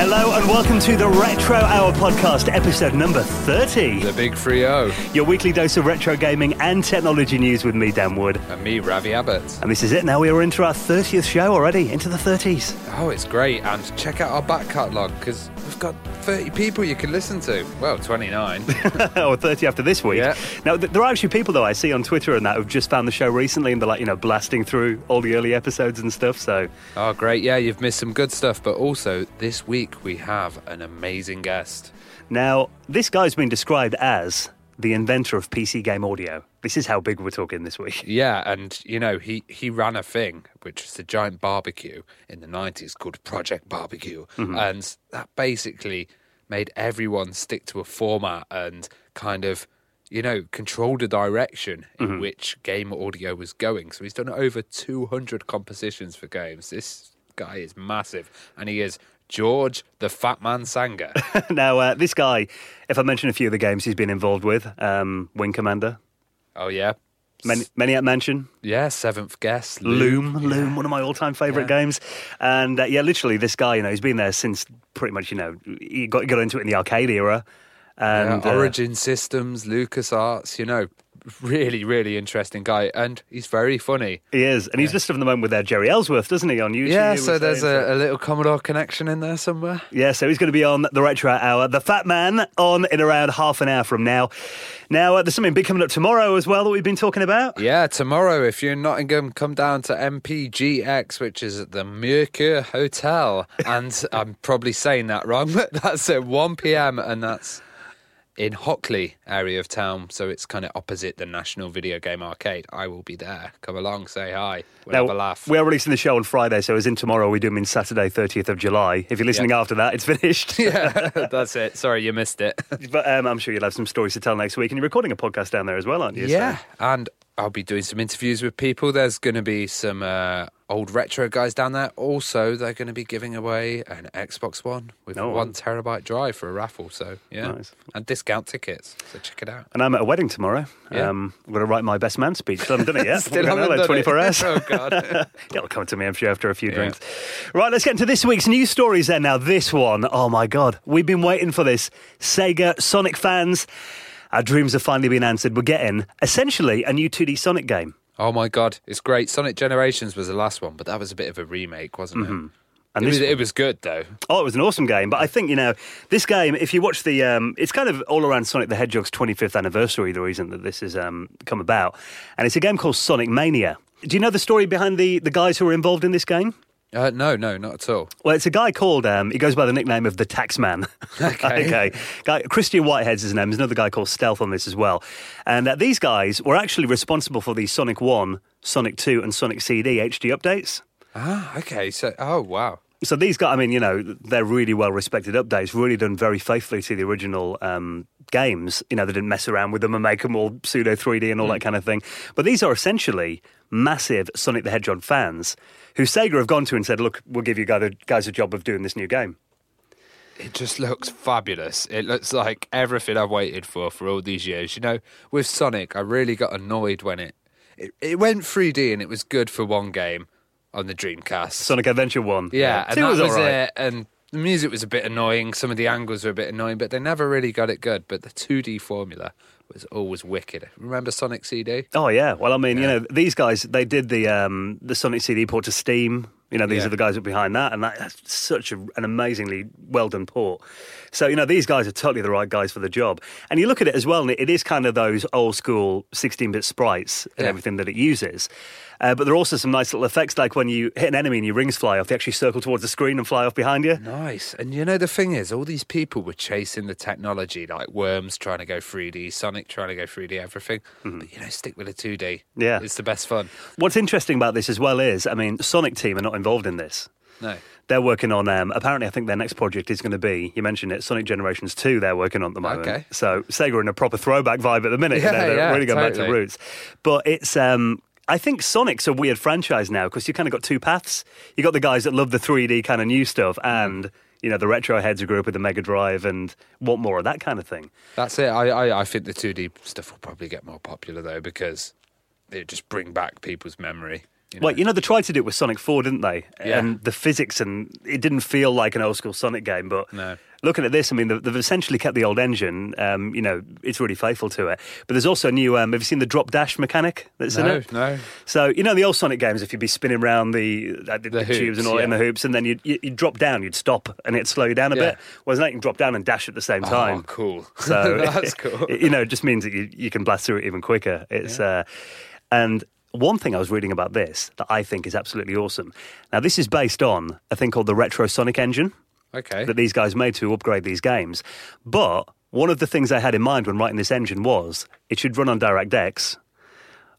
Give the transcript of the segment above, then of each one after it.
Hello and welcome to the Retro Hour podcast, episode number 30. The Big 3 0. Your weekly dose of retro gaming and technology news with me, Dan Wood. And me, Ravi Abbott. And this is it. Now we are into our 30th show already, into the 30s. Oh, it's great. And check out our back catalogue because we've got 30 people you can listen to. Well, 29. or 30 after this week. Yeah. Now, th- there are actually people, though, I see on Twitter and that who've just found the show recently and they're like, you know, blasting through all the early episodes and stuff. So, oh, great. Yeah, you've missed some good stuff. But also, this week we have an amazing guest. now this guy's been described as the inventor of PC game audio. This is how big we're talking this week. Yeah, and you know, he, he ran a thing, which was a giant barbecue in the 90s called Project Barbecue. Mm-hmm. And that basically made everyone stick to a format and kind of, you know, control the direction in mm-hmm. which game audio was going. So he's done over 200 compositions for games. This guy is massive, and he is George the Fat Man Sanger. now, uh, this guy, if I mention a few of the games he's been involved with, um, Wing Commander, oh, yeah. Many, Maniac Mansion, Yeah, Seventh Guest. Loom, Loom, one of my all-time favourite Yeah. games, and uh, yeah, literally, this guy, you know, he's been there since pretty much, you know, he got got into it in the arcade era, and yeah, uh, Origin Systems, LucasArts, you know, really, really interesting guy. And he's very funny. he is, and he's just at the moment with uh, Jeri Ellsworth, doesn't he, on YouTube? Yeah, so there's a, a little Commodore connection in there somewhere. Yeah, so he's going to be on the Retro Hour. The Fat Man on in around half an hour from now. Now, uh, there's something big coming up tomorrow as well that we've been talking about. Yeah, tomorrow, if you're not in Nottingham, come down to MPGX, which is at the Mercure Hotel. And I'm probably saying that wrong, but that's at 1 pm, and that's in Hockley area of town. So it's kind of opposite the National Video Game Arcade. I will be there. Come along, say hi. We'll Now, have a laugh. we are releasing the show on Friday, so as in tomorrow, we do them in Saturday, 30th of July. If you're listening after that, it's finished. yeah, that's it. Sorry, you missed it. but um, I'm sure you'll have some stories to tell next week. And you're recording a podcast down there as well, aren't you? So- Yeah, and I'll be doing some interviews with people. There's going to be some uh, old retro guys down there. Also, they're going to be giving away an Xbox One with Oh, one terabyte drive for a raffle. So yeah, Nice. and discount tickets. So check it out. And I'm at a wedding tomorrow. Yeah. Um, I'm going to write my best man speech. Still haven't done it yet. Still haven't done it. 24 hours. oh god. It'll come to me, I'm sure, after a few Yeah. drinks. Right, let's get into this week's news stories then. Now, this one, oh my God, we've been waiting for this. Sega, Sonic fans, our dreams have finally been answered. We're getting essentially a new 2D Sonic game. Oh my god, it's great. Sonic Generations was the last one, but that was a bit of a remake, wasn't it? Mm-hmm. And it, was, it was good though. Oh, it was an awesome game. But I think, you know, this game, if you watch the, um, it's kind of all around Sonic the Hedgehog's 25th anniversary, the reason that this has um, come about. And it's a game called Sonic Mania. Do you know the story behind the, the guys who were involved in this game? Uh, no, no, not at all. Well, it's a guy called, um, he goes by the nickname of the Taxman. Okay. okay. Guy, Christian Whitehead's his name. There's another guy called Stealth on this as well. And uh, these guys were actually responsible for the Sonic 1, Sonic 2, and Sonic CD HD updates. Ah, okay. So, oh wow. So these guys, I mean, you know, they're really well respected updates, really done very faithfully to the original um, games. You know, they didn't mess around with them and make them all pseudo 3D and all that kind of thing. But these are essentially massive Sonic the Hedgehog fans who Sega have gone to and said, look, we'll give you guys a, guys a job of doing this new game. It just looks fabulous. It looks like everything I've waited for for all these years. You know, with Sonic, I really got annoyed when it it, it went 3D and it was good for one game on the Dreamcast. Sonic Adventure 1. yeah, and Two that was, all right. it. And the music was a bit annoying. Some of the angles were a bit annoying, but they never really got it good. But the 2D formula was always wicked. Remember Sonic CD? Oh yeah. Well, I mean, you know, these guys they did the um, the Sonic CD port to Steam. You know, these Yeah. are the guys that are behind that, and that, that's such a, an amazingly well done port. So you know, these guys are totally the right guys for the job. And you look at it as well, and it, it is kind of those old school 16-bit sprites and Yeah. everything that it uses. Uh, but there are also some nice little effects, like when you hit an enemy and your rings fly off, they actually circle towards the screen and fly off behind you. Nice. And you know, the thing is, all these people were chasing the technology, like Worms trying to go 3D, Sonic trying to go 3D, everything. But, you know, stick with a 2D. Mm-hmm. Yeah. It's the best fun. What's interesting about this as well is, I mean, Sonic Team are not involved in this. No. They're working on. Um, apparently, I think their next project is going to be. You mentioned it, Sonic Generations Two. They're working on at the moment. Okay. So Sega are in a proper throwback vibe at the minute. Yeah, they're yeah, really going back to totally. roots. But it's. Um, I think Sonic's a weird franchise now because you kind of got two paths. You got the guys that love the 3D kind of new stuff, and you know the retro heads who grew up with the Mega Drive and want more of that kind of thing. That's it. I, I, I think the 2D stuff will probably get more popular, though, because it just bring back people's memory. You know? Well, you know, they tried to do it with Sonic 4, didn't they? Yeah. And the physics, and it didn't feel like an old school Sonic game. But No. looking at this, I mean, they've, essentially kept the old engine. Um, you know, it's really faithful to it. But there's also a new. Um, have you seen the drop dash mechanic that's in no, it? no. So you know the old Sonic games, if you'd be spinning around the, uh, the, the hoops, tubes and all that in the hoops, and then you'd, you'd drop down, you'd stop, and it'd slow you down a Yeah. bit. Whereas now you can drop down and dash at the same time. Oh, cool. So that's cool. it- you know, it just means that you, you can blast through it even quicker. It's uh, and one thing I was reading about this that I think is absolutely awesome. Now, this is based on a thing called the Retro Sonic engine Okay. that these guys made to upgrade these games. But one of the things I had in mind when writing this engine was it should run on DirectX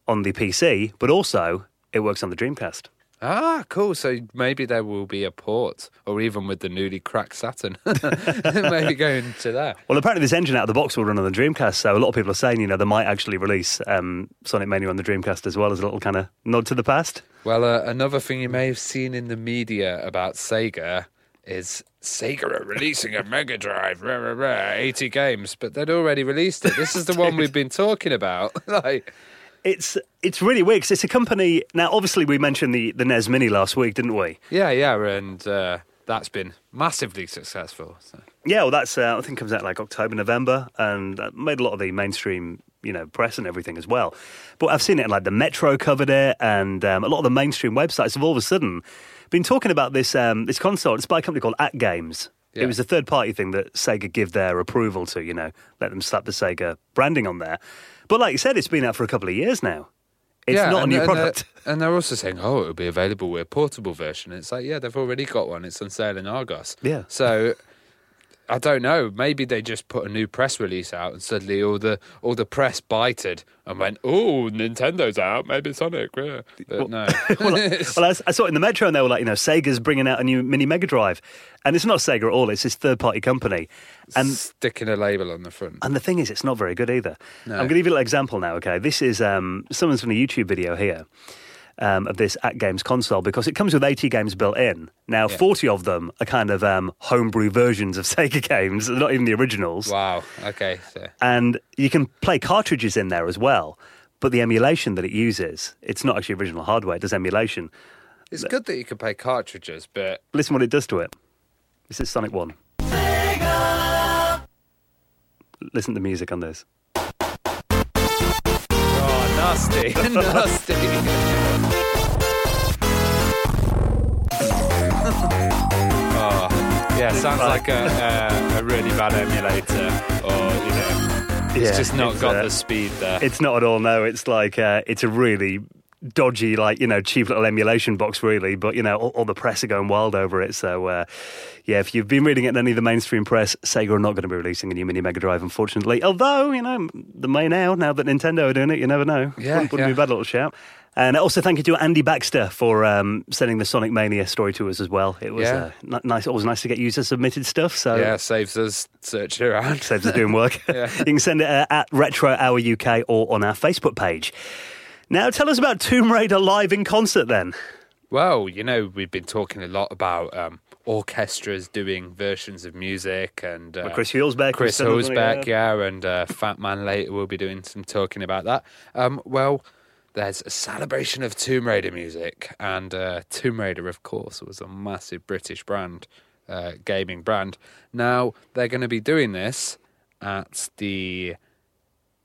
on the PC, but also it works on the Dreamcast. Ah, cool. So maybe there will be a port, or even with the newly cracked Saturn, maybe going to that. Well, apparently this engine out of the box will run on the Dreamcast, so a lot of people are saying, you know, they might actually release um, Sonic Mania on the Dreamcast as well as a little kind of nod to the past. Well, uh, another thing you may have seen in the media about Sega is Sega are releasing a Mega Drive, rah, rah, rah, 80 games, but they'd already released it. This is the one we've been talking about. like, It's it's really weird because it's a company. Now, obviously, we mentioned the, the NES Mini last week, didn't we? yeah, yeah, and uh, that's been massively successful. So. Yeah, well, that's uh, I think comes out like October, November, and made a lot of the mainstream, you know, press and everything as well. But I've seen it like the Metro covered it, and um, a lot of the mainstream websites have all of a sudden been talking about this um, this console. It's by a company called AtGames. Yeah. It was a third party thing that Sega give their approval to, you know, let them slap the Sega branding on there. But like you said, it's been out for a couple of years now. It's yeah, not a and, new and product. They're, and they're also saying, oh, it'll be available with a portable version. It's like, yeah, they've already got one. It's on sale in Argos. Yeah. So I don't know. Maybe they just put a new press release out, and suddenly all the all the press bited and went, "Oh, Nintendo's out. Maybe Sonic." Yeah. But no. well, I, I saw it in the Metro, and they were like, you know, Sega's bringing out a new mini Mega Drive, and it's not Sega at all. It's this third-party company, and sticking a label on the front. and the thing is, it's not very good either. No. I'm going to give you an example now. Okay, this is um, someone's from a YouTube video here. Um, of this AtGames console because it comes with 80 games built in. Now, Yeah. 40 of them are kind of um, homebrew versions of Sega games, not even the originals. Wow. Okay. So. And you can play cartridges in there as well. But the emulation that it uses, it's not actually original hardware, it does emulation. It's good that you can play cartridges, but Listen what it does to it. This is Sonic 1. Listen to the music on this. oh, nasty, nasty. oh, yeah, sounds like a, a, a really bad emulator, or you know, it's Yeah, just not it's, got uh, the speed there. It's not at all, no. It's like, uh, it's a really dodgy, like, you know, cheap little emulation box, really. But, you know, all, all the press are going wild over it. So, uh, yeah, if you've been reading it in any of the mainstream press, Sega are not going to be releasing a new Mini Mega Drive, unfortunately. Although, you know, they may now, now that Nintendo are doing it, you never know. Yeah, wouldn't, wouldn't yeah. be a bad little shout. And also thank you to Andy Baxter for um, sending the Sonic Mania story to us as well. It was Yeah. uh, nice, always nice to get user submitted stuff. So yeah, saves us searching around. saves us doing work. Yeah. you can send it uh, at Retro Hour UK or on our Facebook page. Now, tell us about Tomb Raider live in concert then. Well, you know, we've been talking a lot about um, orchestras doing versions of music and uh, Chris Hulsbeck. Chris was Hill's something, back, yeah, and uh, Fat Man later will be doing some talking about that. Um, well, there's a celebration of Tomb Raider music, and uh, Tomb Raider, of course, was a massive British brand, uh, gaming brand. Now they're going to be doing this at the.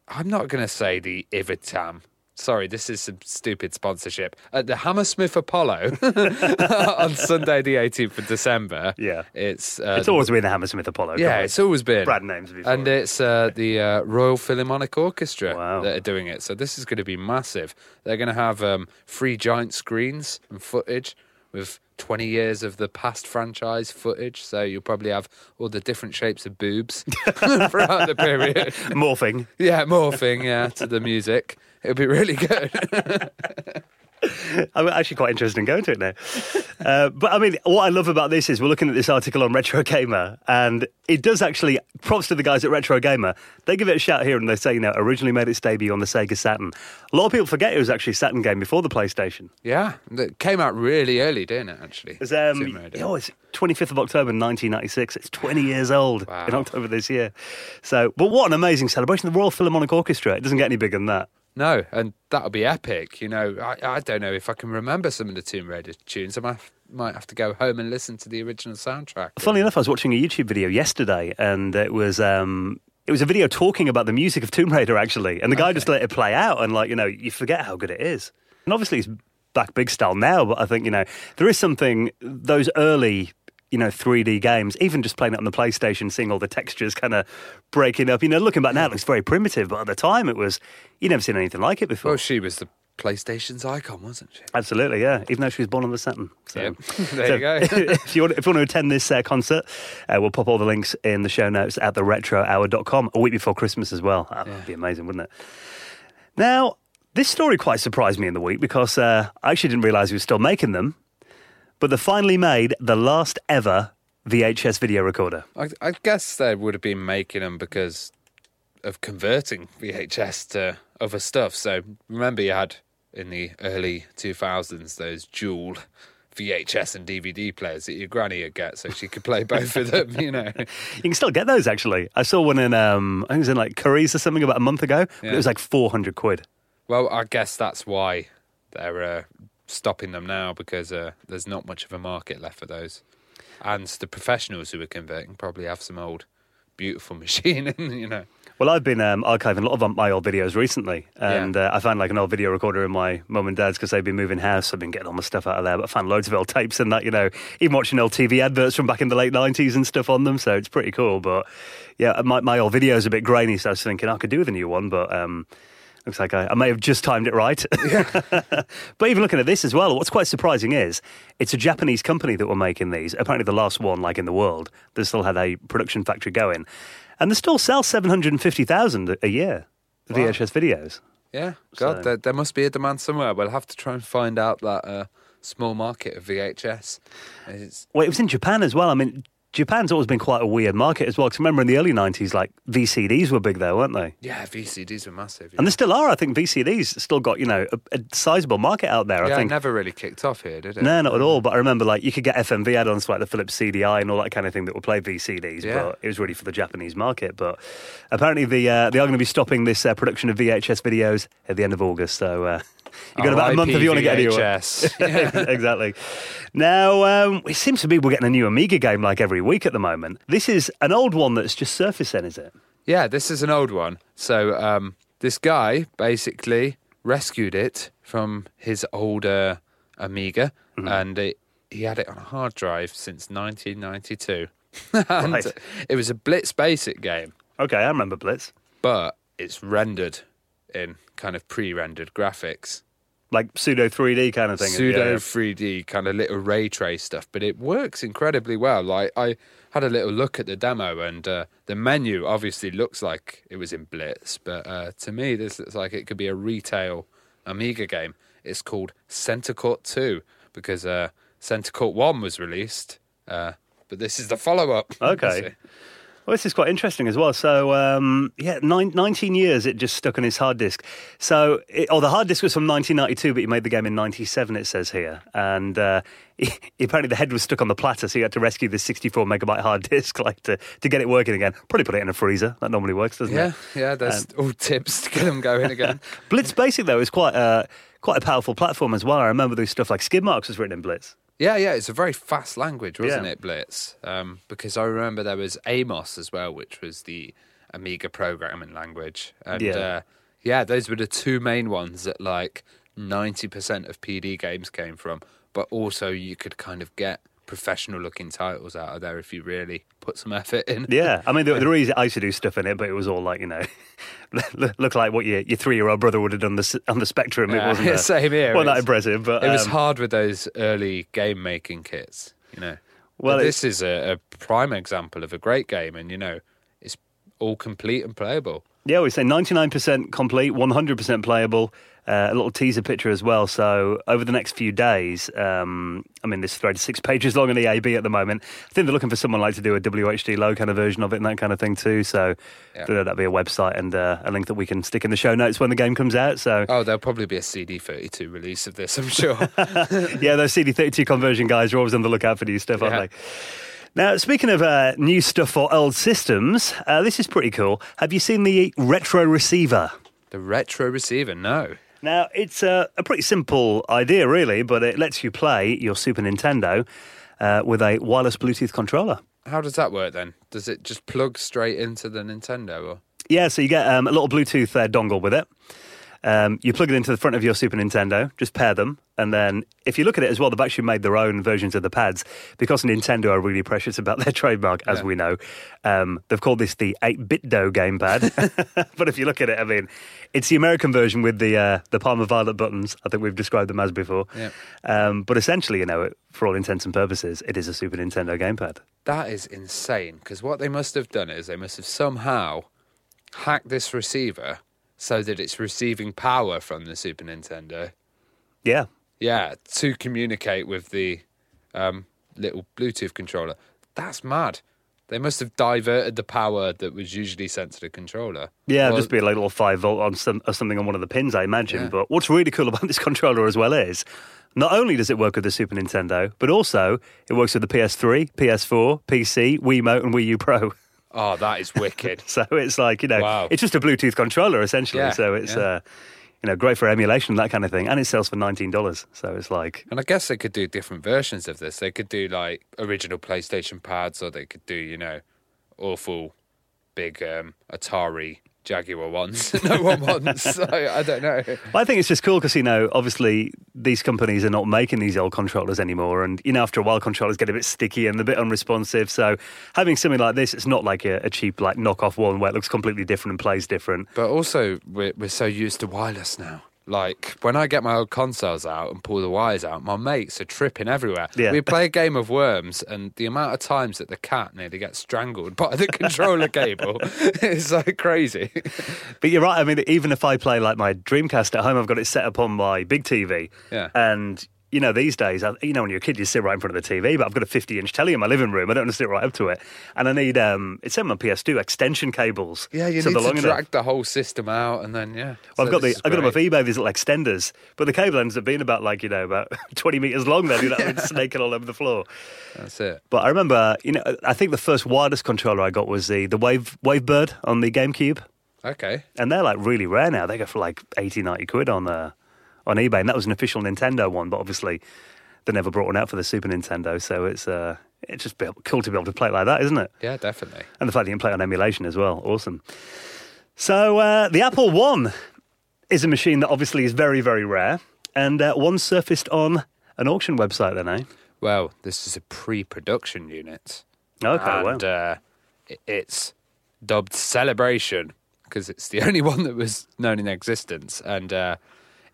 I'm not going to say the Eventim. Sorry, this is some stupid sponsorship. At the Hammersmith Apollo on Sunday, the 18th of December. Yeah. It's uh, It's always been the Hammersmith Apollo. yeah, it's always been brand names before. and it's uh, the uh, Royal Philharmonic Orchestra Wow. that are doing it. So this is going to be massive. They're going to have um, three giant screens and footage with 20 years of the past franchise footage. So you'll probably have all the different shapes of boobs throughout the period. morphing. Yeah, morphing, yeah, to the music. It'll be really good. I'm actually quite interested in going to it now. Uh, but I mean, what I love about this is we're looking at this article on Retro Gamer, and it does actually. Props to the guys at Retro Gamer. They give it a shout here, and they say, you know, originally made its debut on the Sega Saturn. A lot of people forget it was actually a Saturn game before the PlayStation. yeah, it came out really early, didn't it, actually? It was, um, oh, it's 25th of October 1996. It's 20 years old Wow. in October this year. So, but what an amazing celebration! The Royal Philharmonic Orchestra. It doesn't get any bigger than that. No, and that'll be epic. You know, I, I don't know if I can remember some of the Tomb Raider tunes. I might, might have to go home and listen to the original soundtrack. Funny enough, I was watching a YouTube video yesterday, and it was um, it was a video talking about the music of Tomb Raider actually, and the guy Okay. just let it play out, and like you know, you forget how good it is. And obviously, it's back big style now, but I think you know there is something those early. You know, 3D games, even just playing it on the PlayStation, seeing all the textures kind of breaking up. You know, looking back now, it looks very primitive, but at the time, it was, you never seen anything like it before. Well, she was the PlayStation's icon, wasn't she? Absolutely, yeah. Even though she was born on the Saturn. So. Yep. There you go. if you want, if you want to attend this uh, concert, uh, we'll pop all the links in the show notes at theretrohour.com a week before Christmas as well. That would be amazing, wouldn't it? Now, this story quite surprised me in the week because uh, I actually didn't realise he was still making them, but they finally made the last ever VHS video recorder. I, I guess they would have been making them because of converting VHS to other stuff. So remember, you had in the early 2000s those dual VHS and DVD players that your granny would get so she could play both of them, you know. You can still get those actually. I saw one in, um, I think it was in like Curry's or something about a month ago, but it was like 400 quid. Well, I guess that's why they're uh, stopping them now because uh, there's not much of a market left for those. And the professionals who are converting probably have some old beautiful machine, you know. Well, I've been um, archiving a lot of my old videos recently, and Yeah. uh, I found like an old video recorder in my mum and dad's because they've been moving house. I've been getting all my stuff out of there, but I found loads of old tapes and that, you know, even watching old TV adverts from back in the late 90s and stuff on them, so it's pretty cool. But yeah, my, my old video's a bit grainy, so I was thinking I could do with a new one, but um, looks like I, I may have just timed it right. but even looking at this as well, what's quite surprising is it's a Japanese company that were making these, apparently the last one like in the world that still had a production factory going. And they still sell 750,000 a year, Wow. VHS videos. Yeah, God, So- there, there must be a demand somewhere. We'll have to try and find out that uh, small market of VHS. It's, Well, it was in Japan as well. I mean, Japan's always been quite a weird market as well. Because remember in the early 90s, like VCDs were big there, weren't they? yeah, VCDs were massive. Yeah, And they still are. I think VCDs still got, you know, a, a sizable market out there. I yeah it think. never really kicked off here, did it? No, not at all. But I remember, like, you could get FMV add-ons like the Philips CDI and all that kind of thing that would play VCDs. Yeah. But it was really for the Japanese market. But apparently, the uh, they are going to be stopping this uh, production of VHS videos at the end of August. So uh, you've got about a month if you want to get anywhere. Exactly. Now, um, it seems to be we're getting a new Amiga game like every week at the moment. This is an old one that's just surfaced, then, is it? Yeah, this is an old one. So um, this guy basically rescued it from his older Amiga, Mm-hmm. and it, he had it on a hard drive since 1992. and Right. it was a Blitz Basic game, Okay, I remember Blitz. but it's rendered in kind of pre-rendered graphics. Like pseudo 3D kind of thing. pseudo yeah. 3D kind of little ray trace stuff, but it works incredibly well. Like I had a little look at the demo, and uh, the menu obviously looks like it was in Blitz, but uh, to me, this looks like it could be a retail Amiga game. It's called Center Court Two because uh, Center Court One was released, uh, but this is the follow-up. Okay. Well, this is quite interesting as well. So, um, yeah, nine, 19 years it just stuck on his hard disk. So, it, oh, the hard disk was from 1992, but he made the game in 97, it says here. And uh, he, apparently the head was stuck on the platter, so he had to rescue this 64 megabyte hard disk like to, to get it working again. Probably put it in a freezer. That normally works, doesn't yeah, it? yeah. Yeah, there's all tips to get them going again. Blitz Basic, though, is quite a, quite a powerful platform as well. I remember there's stuff like Skid Marks was written in Blitz. Yeah, yeah, it's a very fast language, wasn't Yeah. it, Blitz? Um, because I remember there was Amos as well, which was the Amiga programming language. And Yeah. uh, yeah, those were the two main ones that like 90% of PD games came from. But also, you could kind of get professional looking titles out of there if you really put some effort in. Yeah, I mean, there, there is, I used to do stuff in it, but it was all like, you know, look like what your, your three year old brother would have done this, on the Spectrum. It wasn't uh, same here. Well, that It's- impressive, but It was um, hard with those early game making kits, you know. Well, Well, this is a, a prime example of a great game, and you know, it's all complete and playable. Yeah, we say 99% complete, 100% playable. Uh, a little teaser picture as well. So over the next few days, um, I mean, this thread is six pages long in the AB at the moment. I think they're looking for someone like to do a WHDLoad kind of version of it and that kind of thing too. So Yeah. I don't know, that'd be a website and uh, a link that we can stick in the show notes when the game comes out. So Oh, there'll probably be a CD32 release of this, I'm sure. yeah, those CD32 conversion guys are always on the lookout for new stuff, aren't they? Now, speaking of uh, new stuff for old systems, uh, this is pretty cool. Have you seen the retro receiver? The retro receiver, no. Now, it's a, a pretty simple idea, really, but it lets you play your Super Nintendo uh, with a wireless Bluetooth controller. How does that work then? Does it just plug straight into the Nintendo? Or? Yeah, so you get um, a little Bluetooth uh, dongle with it. Um, you plug it into the front of your Super Nintendo, just pair them, and then if you look at it as well, they've actually made their own versions of the pads because Nintendo are really precious about their trademark, as Yeah. we know. Um, they've called this the 8BitDo gamepad, but if you look at it, I mean, it's the American version with the uh, the Parma Violet buttons. I think we've described them as before. Yeah. Um, but essentially, you know, it, for all intents and purposes, it is a Super Nintendo gamepad. That is insane because what they must have done is they must have somehow hacked this receiver so that it's receiving power from the Super Nintendo. Yeah, Yeah, to communicate with the um, little Bluetooth controller. That's mad. They must have diverted the power that was usually sent to the controller. Yeah, Well, just be like a little five volt on some or something on one of the pins, I imagine. Yeah. But what's really cool about this controller as well is not only does it work with the Super Nintendo, but also it works with the PS3, PS4, PC, Wiimote, and Wii U Pro. Oh, that is wicked. So it's like you know, Wow. it's just a Bluetooth controller essentially. Yeah, so it's yeah. uh, you know great for emulation that kind of thing, and it sells for nineteen dollars. So it's like And I guess they could do different versions of this. They could do like original PlayStation pads, or they could do, you know, awful big um, Atari Jaguar ones. no one wants. So, I don't know. I think it's just cool because you know, obviously, these companies are not making these old controllers anymore, and you know, after a while, controllers get a bit sticky and a bit unresponsive. So having something like this, it's not like a, a cheap like knockoff one where it looks completely different and plays different. But also, we're, we're so used to wireless now. Like when I get my old consoles out and pull the wires out, my mates are tripping everywhere. Yeah. We play a game of worms, and the amount of times that the cat nearly gets strangled by the controller cable is like crazy. But you're right. I mean, even if I play like my Dreamcast at home, I've got it set up on my big TV. Yeah. And you know, these days, you know, when you're a kid, you sit right in front of the TV. But I've got a 50 inch telly in my living room. I don't want to sit right up to it, and I need um, it's in my PS2 extension cables. Yeah, you so need to drag enough. the whole system out, and then yeah. Well, I've got the, I've got them off eBay. These little extenders, but the cable ends up being about like you know about 20 meters long. Then you know, it's snaking all over the floor. That's it. But I remember, you know, I think the first wireless controller I got was the the Wave Wavebird on the GameCube. Okay. and they're like really rare now. They go for like 80, 90 quid on uh, on eBay, and that was an official Nintendo one. But obviously, they never brought one out for the Super Nintendo, so it's uh, it's just cool to be able to play it like that, isn't it? Yeah, definitely. And the fact that you can play it on emulation as well, awesome. So uh, the Apple One is a machine that obviously is very, very rare, and uh, one surfaced on an auction website. Then, eh? Well, this is a pre-production unit. Okay, well, and uh, it's dubbed Celebration because it's the only one that was known in existence, and uh,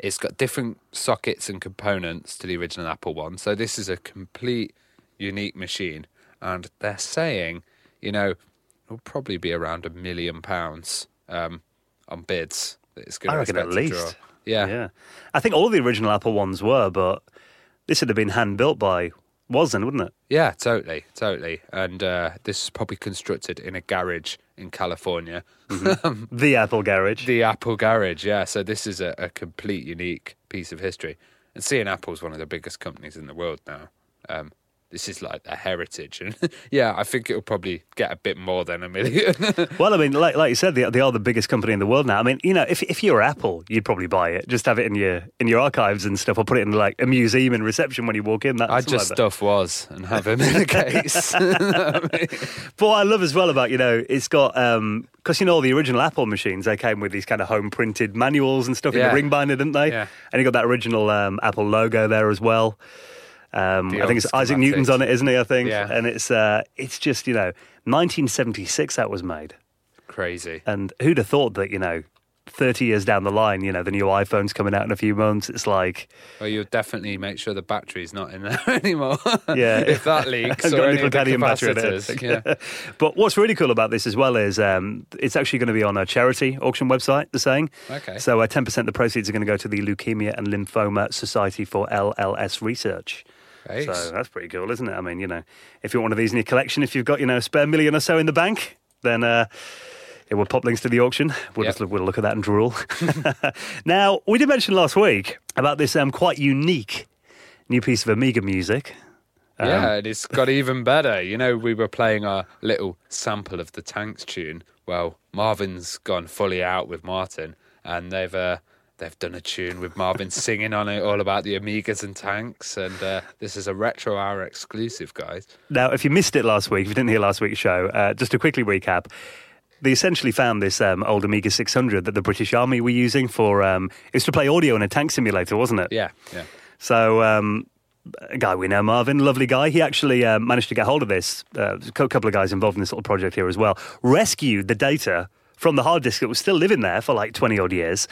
it's got different sockets and components to the original Apple one. So this is a complete unique machine, and they're saying, you know, it'll probably be around a million pounds um, on bids. That it's going I to reckon at least. draw. Yeah. yeah. I think all the original Apple ones were, but this would have been hand built by Wasn't, wouldn't it? Yeah, totally, totally. And uh, this is probably constructed in a garage in California. The Apple Garage. The Apple garage, yeah. So this is a, a complete unique piece of history. And seeing Apple's one of the biggest companies in the world now. Um, this is like their heritage, and yeah, I think it'll probably get a bit more than a million. Well, I mean, like, like you said, they, they are the biggest company in the world now. I mean, you know, if if you're Apple, you'd probably buy it, just have it in your in your archives and stuff, or put it in like a museum and reception when you walk in. That I'd just like stuff was and have him in a case. But what I love as well about you know, it's got because you know all the original Apple machines, they came with these kind of home printed manuals and stuff in Yeah. the ring binder, didn't they? Yeah. And you got that original um, Apple logo there as well. Um, I think it's Isaac Newton's on it, isn't he? I think. Yeah. And it's uh, it's just you know, 1976 that was made, Crazy. and who'd have thought that you know. 30 years down the line, you know, the new iPhone's coming out in a few months. It's like, Well, you'll definitely make sure the battery's not in there anymore. Yeah. if that leaks or any of the nickel-cadmium battery in it. capacitors. Yeah. but what's really cool about this as well is um, it's actually going to be on a charity auction website, they're saying. Okay. So uh, 10% of the proceeds are going to go to the Leukemia and Lymphoma Society for LLS Research. Great. So that's pretty cool, isn't it? I mean, you know, if you want one of these in your collection, if you've got, you know, a spare million or so in the bank, then uh, it will pop links to the auction. We'll Yep. just look, we'll look at that and drool. now, we did mention last week about this um, quite unique new piece of Amiga music. Um, yeah, and it's got even better. You know, we were playing our little sample of the Tanks tune. Well, Marvin's gone fully out with Martin, and they've uh, they've done a tune with Marvin singing on it, all about the Amigas and tanks. And uh, this is a retro hour exclusive, guys. Now, if you missed it last week, if you didn't hear last week's show, uh, just to quickly recap. They essentially found this um, old Amiga 600 that the British Army were using for um, it was to play audio in a tank simulator, wasn't it? Yeah, yeah. So um, a guy we know, Marvin, lovely guy. He actually uh, managed to get hold of this. Uh, a couple of guys involved in this little project here as well. Rescued the data from the hard disk that was still living there for like 20 odd years.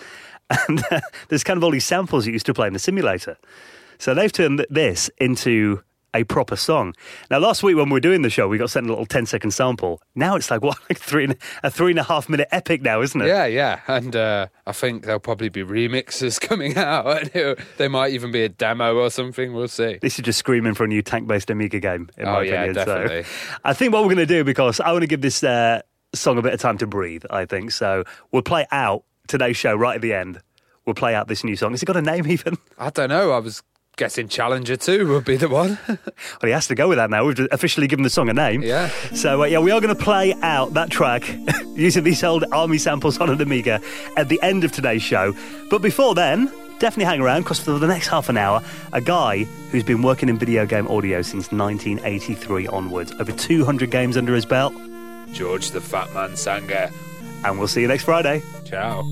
And uh, there's kind of all these samples you used to play in the simulator. So they've turned this into a proper song. Now, last week when we were doing the show, we got sent a little 10 second sample. Now it's like, what, like three and, a three and a half minute epic now, isn't it? Yeah, yeah. And uh, I think there'll probably be remixes coming out. there might even be a demo or something. We'll see. This is just screaming for a new tank based Amiga game, in oh, my yeah, opinion. Definitely. So I think what we're going to do, because I want to give this uh, song a bit of time to breathe, I think. So we'll play out today's show right at the end. We'll play out this new song. Has it got a name even? I don't know. I was guessing Challenger 2 would be the one. well, he has to go with that now. We've officially given the song a name. Yeah. So, uh, yeah, we are going to play out that track using these old Army samples on an Amiga at the end of today's show. But before then, definitely hang around because for the next half an hour, a guy who's been working in video game audio since 1983 onwards, over 200 games under his belt. George the Fat Man Sanger. And we'll see you next Friday. Ciao.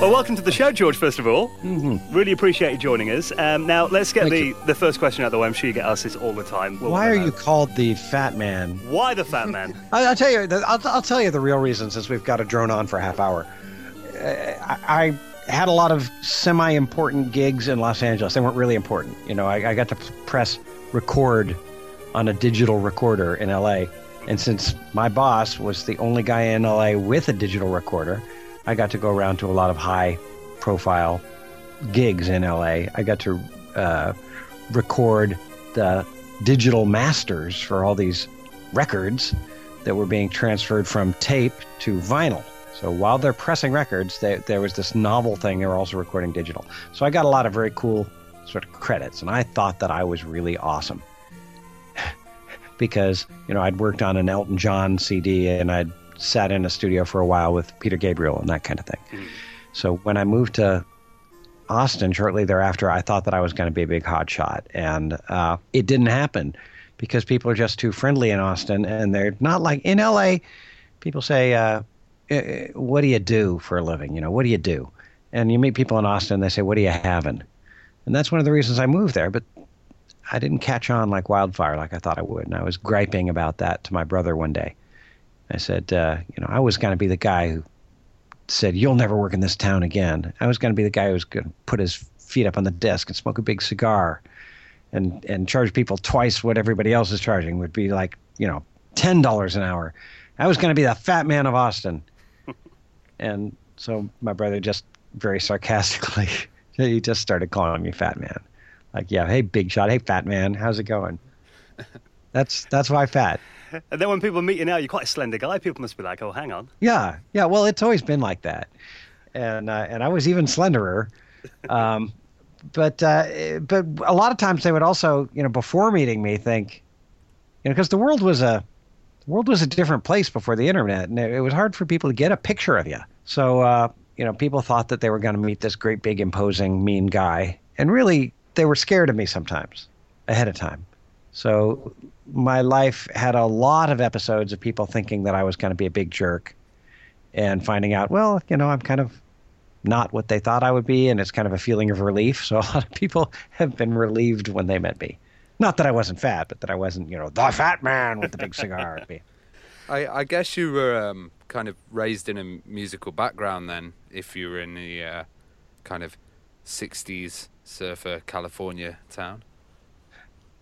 Well, welcome to the show, George, first of all. Mm-hmm. Really appreciate you joining us. Um, now, let's get the, the first question out of the way. I'm sure you get asked this all the time. We'll Why are you called the fat man? Why the fat man? I, will tell you. I'll, I'll, tell you the real reason since we've got a drone on for a half hour. I, I, had a lot of semi-important gigs in Los Angeles. They weren't really important. You know, I, I got to press record on a digital recorder in LA. And since my boss was the only guy in LA with a digital recorder, I got to go around to a lot of high profile gigs in LA. I got to uh, record the digital masters for all these records that were being transferred from tape to vinyl. So while they're pressing records, they, there was this novel thing they were also recording digital. So I got a lot of very cool sort of credits, and I thought that I was really awesome because you know I'd worked on an Elton John CD and I'd sat in a studio for a while with Peter Gabriel and that kind of thing. Mm. So when I moved to Austin shortly thereafter, I thought that I was going to be a big hotshot, and uh, it didn't happen because people are just too friendly in Austin, and they're not like in LA. People say, uh, "What do you do for a living?" You know, what do you do? And you meet people in Austin, they say, "What are you having?" And that's one of the reasons I moved there. But I didn't catch on like wildfire like I thought I would, and I was griping about that to my brother one day. I said, uh, you know, I was going to be the guy who said, "You'll never work in this town again." I was going to be the guy who was going to put his feet up on the desk and smoke a big cigar, and and charge people twice what everybody else is charging. Would be like, you know, ten dollars an hour. I was going to be the fat man of Austin, and so my brother just very sarcastically, he just started calling me fat man. Like, yeah, hey, big shot, hey, fat man, how's it going? That's that's why fat. and then when people meet you now, you're quite a slender guy. People must be like, "Oh, hang on." Yeah, yeah. Well, it's always been like that, and uh, and I was even slenderer. Um, but uh, but a lot of times they would also, you know, before meeting me, think, you know, because the world was a world was a different place before the internet, and it, it was hard for people to get a picture of you. So uh, you know, people thought that they were going to meet this great, big, imposing, mean guy, and really they were scared of me sometimes ahead of time. So my life had a lot of episodes of people thinking that I was going to be a big jerk and finding out, well, you know, I'm kind of not what they thought I would be, and it's kind of a feeling of relief. So a lot of people have been relieved when they met me. Not that I wasn't fat, but that I wasn't, you know, the fat man with the big cigar. I, I, guess you were um, kind of raised in a musical background then, if you were in the uh, kind of 60s surfer California town.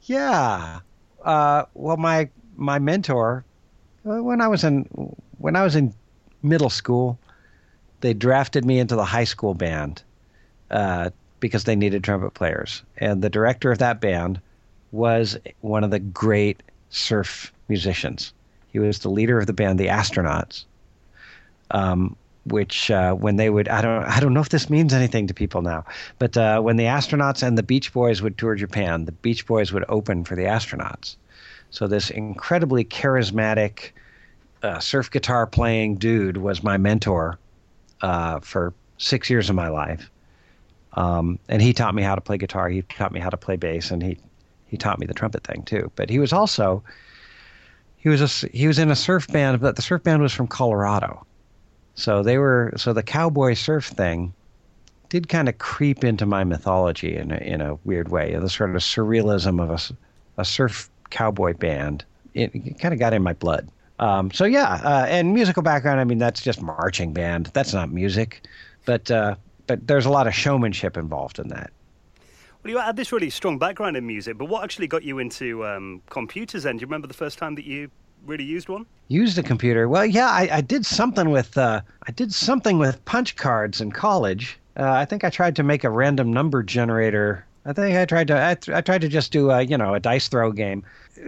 Yeah, uh, well, my my mentor, uh, when I was in when I was in middle school, they drafted me into the high school band uh, because they needed trumpet players, and the director of that band was one of the great surf musicians. He was the leader of the band, the Astronauts. Um, which uh, when they would I don't I don't know if this means anything to people now, but uh, when the astronauts and the Beach Boys would tour Japan, the Beach Boys would open for the astronauts. So this incredibly charismatic uh, surf guitar playing dude was my mentor uh, for six years of my life, um, and he taught me how to play guitar. He taught me how to play bass, and he he taught me the trumpet thing too. But he was also he was a, he was in a surf band, but the surf band was from Colorado. So they were so the cowboy surf thing did kind of creep into my mythology in a, in a weird way. The sort of surrealism of a, a surf cowboy band. It, it kind of got in my blood. Um, so yeah, uh, and musical background. I mean, that's just marching band. That's not music, but uh, but there's a lot of showmanship involved in that. Well, you had this really strong background in music, but what actually got you into um, computers? Then, do you remember the first time that you really used one? Used a computer? Well, yeah, I, I did something with uh, I did something with punch cards in college. Uh, I think I tried to make a random number generator. I think I tried to I, I tried to just do a you know a dice throw game.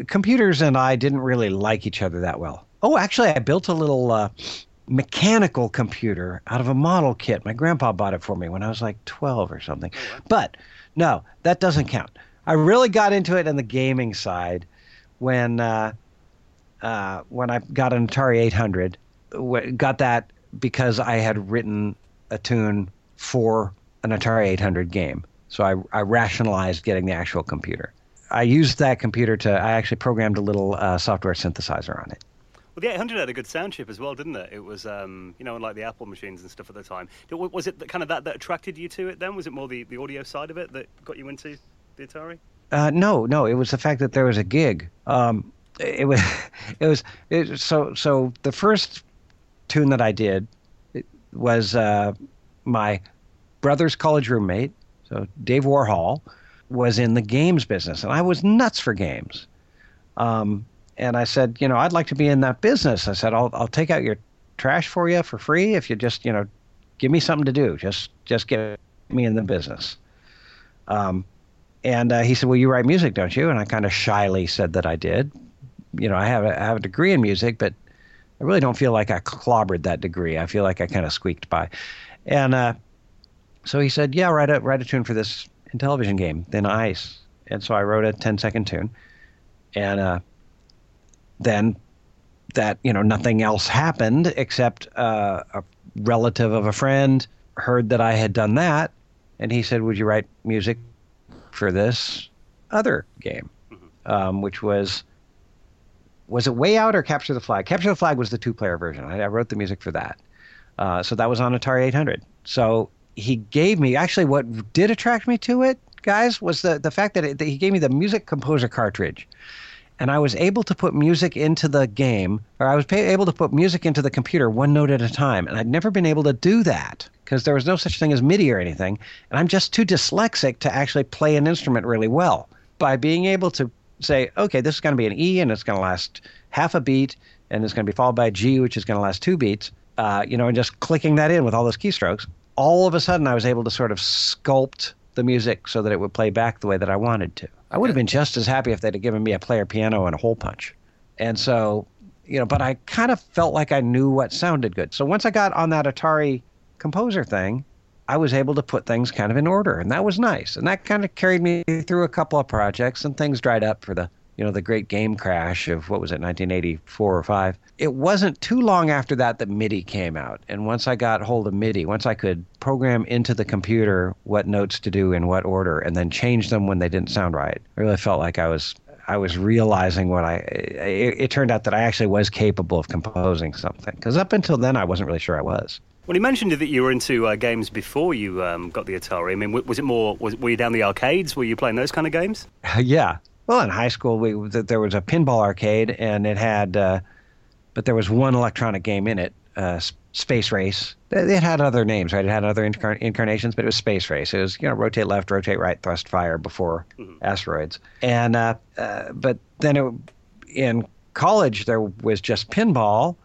Computers and I didn't really like each other that well. Oh, actually, I built a little uh, mechanical computer out of a model kit. My grandpa bought it for me when I was like 12 or something. Oh, but no, that doesn't count. I really got into it on the gaming side when uh, uh, when I got an Atari 800. Got that because I had written a tune for an Atari 800 game. So I, I rationalized getting the actual computer. I used that computer to, I actually programmed a little uh, software synthesizer on it. Well, the 800 had a good sound chip as well, didn't it? It was, um, you know, like the Apple machines and stuff at the time. Was it kind of that that attracted you to it then? Was it more the, the audio side of it that got you into the Atari? Uh, no, no. It was the fact that there was a gig. Um, it was, it was it, so. So the first tune that I did was uh, my brother's college roommate. So Dave Warhol was in the games business, and I was nuts for games. Um, and I said, you know, I'd like to be in that business. I said, I'll I'll take out your trash for you for free if you just you know give me something to do. Just just get me in the business. Um, and uh, he said, well, you write music, don't you? And I kind of shyly said that I did. You know, I have a, I have a degree in music, but I really don't feel like I clobbered that degree. I feel like I kind of squeaked by. And uh, so he said, yeah, write a write a tune for this Intellivision game, Thin Ice. And so I wrote a 10 second tune. And uh, then that you know nothing else happened except uh, a relative of a friend heard that I had done that, and he said, "Would you write music for this other game?" Mm-hmm. Um, which was was it Way Out or Capture the Flag? Capture the Flag was the two-player version. I, I wrote the music for that, uh, so that was on Atari 800. So he gave me actually what did attract me to it, guys, was the the fact that, it, that he gave me the Music Composer cartridge and I was able to put music into the game, or I was able to put music into the computer one note at a time. And I'd never been able to do that because there was no such thing as MIDI or anything. And I'm just too dyslexic to actually play an instrument really well. By being able to say, okay, this is going to be an E and it's going to last half a beat, and it's going to be followed by a G, which is going to last two beats, uh, you know, and just clicking that in with all those keystrokes, all of a sudden I was able to sort of sculpt the music so that it would play back the way that I wanted to. I would have been just as happy if they'd have given me a player piano and a hole punch. And so, you know, but I kind of felt like I knew what sounded good. So once I got on that Atari composer thing, I was able to put things kind of in order, and that was nice. And that kind of carried me through a couple of projects, and things dried up for the you know, the great game crash of what was it, 1984 or 5. It wasn't too long after that that MIDI came out. And once I got hold of MIDI, once I could program into the computer what notes to do in what order and then change them when they didn't sound right, I really felt like I was I was realizing what I it, it turned out that I actually was capable of composing something because up until then I wasn't really sure I was. Well, you mentioned that you were into uh, games before you um, got the Atari. I mean, was it more? Was, were you down the arcades? Were you playing those kind of games? yeah, well, in high school, we there was a pinball arcade, and it had, uh, but there was one electronic game in it, uh, Space Race. It had other names, right? It had other incar- incarnations, but it was Space Race. It was you know rotate left, rotate right, thrust fire before mm-hmm. asteroids. And uh, uh, but then it, in college there was just pinball,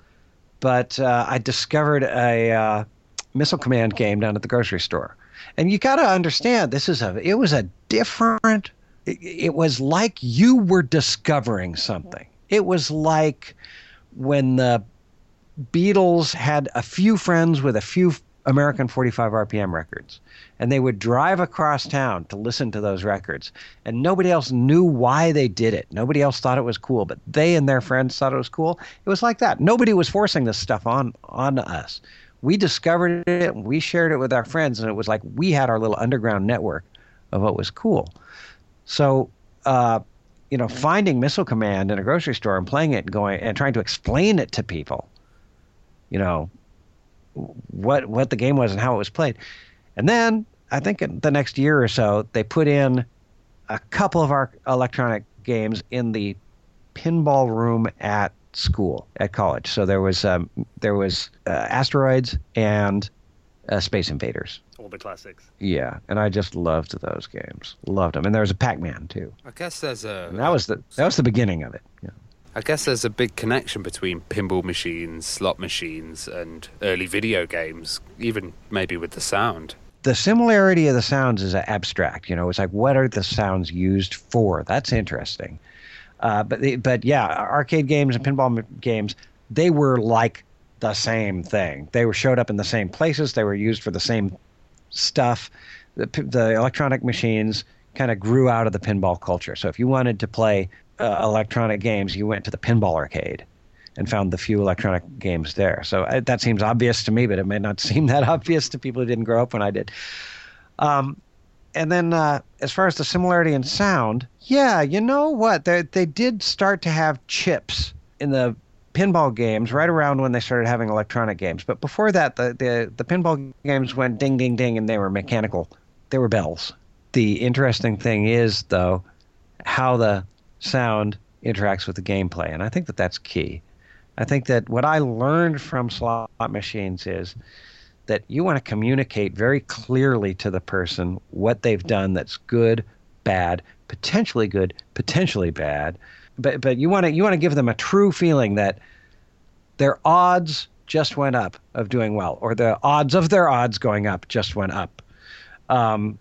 but uh, I discovered a uh, missile command game down at the grocery store. And you got to understand, this is a it was a different it, was like you were discovering something. It was like when the Beatles had a few friends with a few American 45 RPM records, and they would drive across town to listen to those records, and nobody else knew why they did it. Nobody else thought it was cool, but they and their friends thought it was cool. It was like that. Nobody was forcing this stuff on on us. We discovered it, and we shared it with our friends, and it was like we had our little underground network of what was cool. So. Uh, you know, finding Missile Command in a grocery store and playing it and going and trying to explain it to people, you know, what what the game was and how it was played. And then I think in the next year or so, they put in a couple of our electronic games in the pinball room at school at college. So there was um, there was uh, asteroids and uh, Space Invaders. All the classics. Yeah, and I just loved those games. Loved them, and there was a Pac-Man too. I guess there's a. And that was the that was the beginning of it. Yeah. I guess there's a big connection between pinball machines, slot machines, and early video games, even maybe with the sound. The similarity of the sounds is abstract. You know, it's like what are the sounds used for? That's interesting. Uh, but the, but yeah, arcade games and pinball games they were like the same thing. They were showed up in the same places. They were used for the same stuff. The, the electronic machines kind of grew out of the pinball culture. So if you wanted to play uh, electronic games, you went to the pinball arcade and found the few electronic games there. So uh, that seems obvious to me, but it may not seem that obvious to people who didn't grow up when I did. Um, and then uh, as far as the similarity in sound, yeah, you know what? They, they did start to have chips in the pinball games right around when they started having electronic games. But before that, the, the, the pinball games went ding, ding, ding, and they were mechanical. They were bells. The interesting thing is, though, how the sound interacts with the gameplay. And I think that that's key. I think that what I learned from slot machines is that you want to communicate very clearly to the person what they've done that's good, bad, potentially good, potentially bad. But but you want to you want to give them a true feeling that their odds just went up of doing well, or the odds of their odds going up just went up. Um,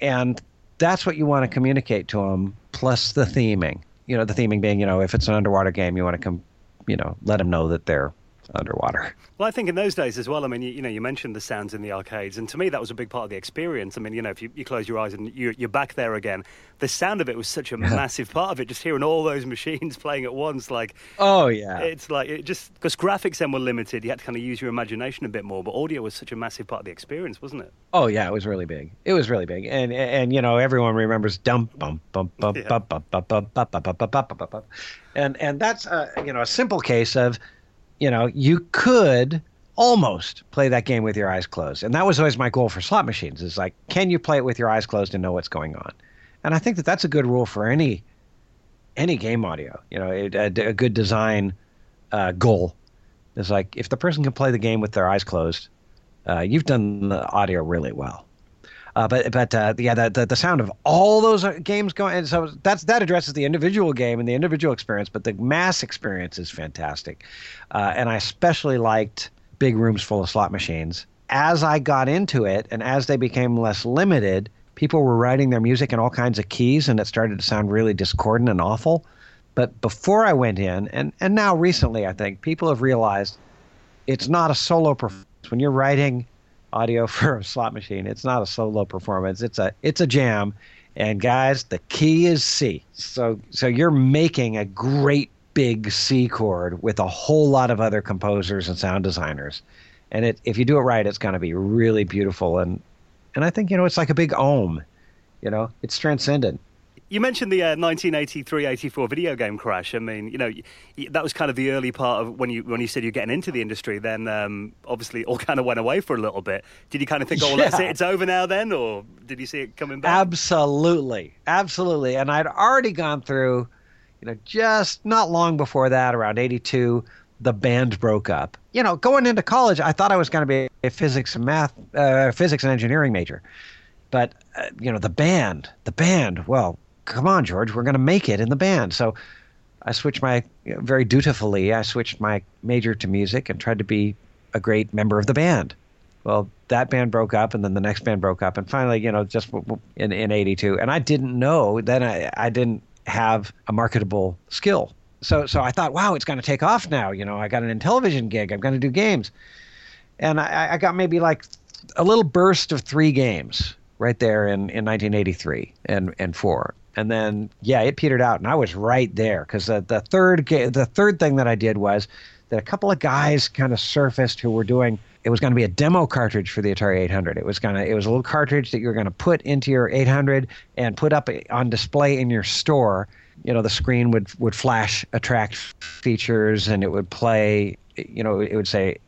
and that's what you want to communicate to them, plus the theming. You know, the theming being, you know, if it's an underwater game, you want to come, you know, let them know that they're underwater. Well, I think in those days as well. I mean, you, you, know, you mentioned the sounds in the arcades, and to me, that was a big part of the experience. I mean, you know, if you, you close your eyes and you're, you're, back there again, the sound of it was such a massive part of it. Just hearing all those machines playing at once, like oh yeah, it's like it just because graphics then were limited. You had to kind of use your imagination a bit more, but audio was such a massive part of the experience, wasn't it? Oh yeah, it was really big. It was really big, and and you know, everyone remembers dump bump bump bump bump bump bump bump bump bump bump bump bump, and and that's you know a simple case of you know, you could almost play that game with your eyes closed. And that was always my goal for slot machines is like, can you play it with your eyes closed and know what's going on? And I think that that's a good rule for any any game audio. You know, a, a good design uh, goal is like if the person can play the game with their eyes closed, uh, you've done the audio really well. Uh, but but uh, yeah, the, the, the sound of all those uh, games going, and so that's that addresses the individual game and the individual experience, but the mass experience is fantastic. Uh, and I especially liked big rooms full of slot machines. As I got into it, and as they became less limited, people were writing their music in all kinds of keys, and it started to sound really discordant and awful. But before I went in, and and now recently, I think people have realized it's not a solo performance. When you're writing audio for a slot machine. It's not a solo performance. It's a it's a jam. And guys, the key is C. So so you're making a great big C chord with a whole lot of other composers and sound designers. And it, if you do it right, it's going to be really beautiful. And and I think you know it's like a big ohm. You know, it's transcendent. You mentioned the uh, 1983-84 video game crash. I mean, you know, that was kind of the early part of when you when you said you're getting into the industry. Then um, obviously all kind of went away for a little bit. Did you kind of think, oh, yeah. that's it, it's over now then, or did you see it coming back? Absolutely, absolutely. And I'd already gone through, you know, just not long before that, around 82, the band broke up. You know, going into college, I thought I was going to be a physics and math, uh, physics and engineering major. But uh, you know, the band, the band. Well, come on, George, we're going to make it in the band. So I switched my, very dutifully, I switched my major to music and tried to be a great member of the band. Well, that band broke up, and then the next band broke up, and finally, you know, just in in '82, and I didn't know then I I didn't have a marketable skill. so so I thought, wow, it's going to take off now. You know, I got an Intellivision gig. I'm going to do games, and I, I got maybe like a little burst of three games right there in, in 1983 and and four, and then yeah, it petered out, and I was right there because the the third ga- the third thing that I did was that a couple of guys kind of surfaced who were doing it was going to be a demo cartridge for the Atari 800. It was going to it was a little cartridge that you were going to put into your 800 and put up on display in your store. You know, the screen would would flash attract features and it would play. You know, it would say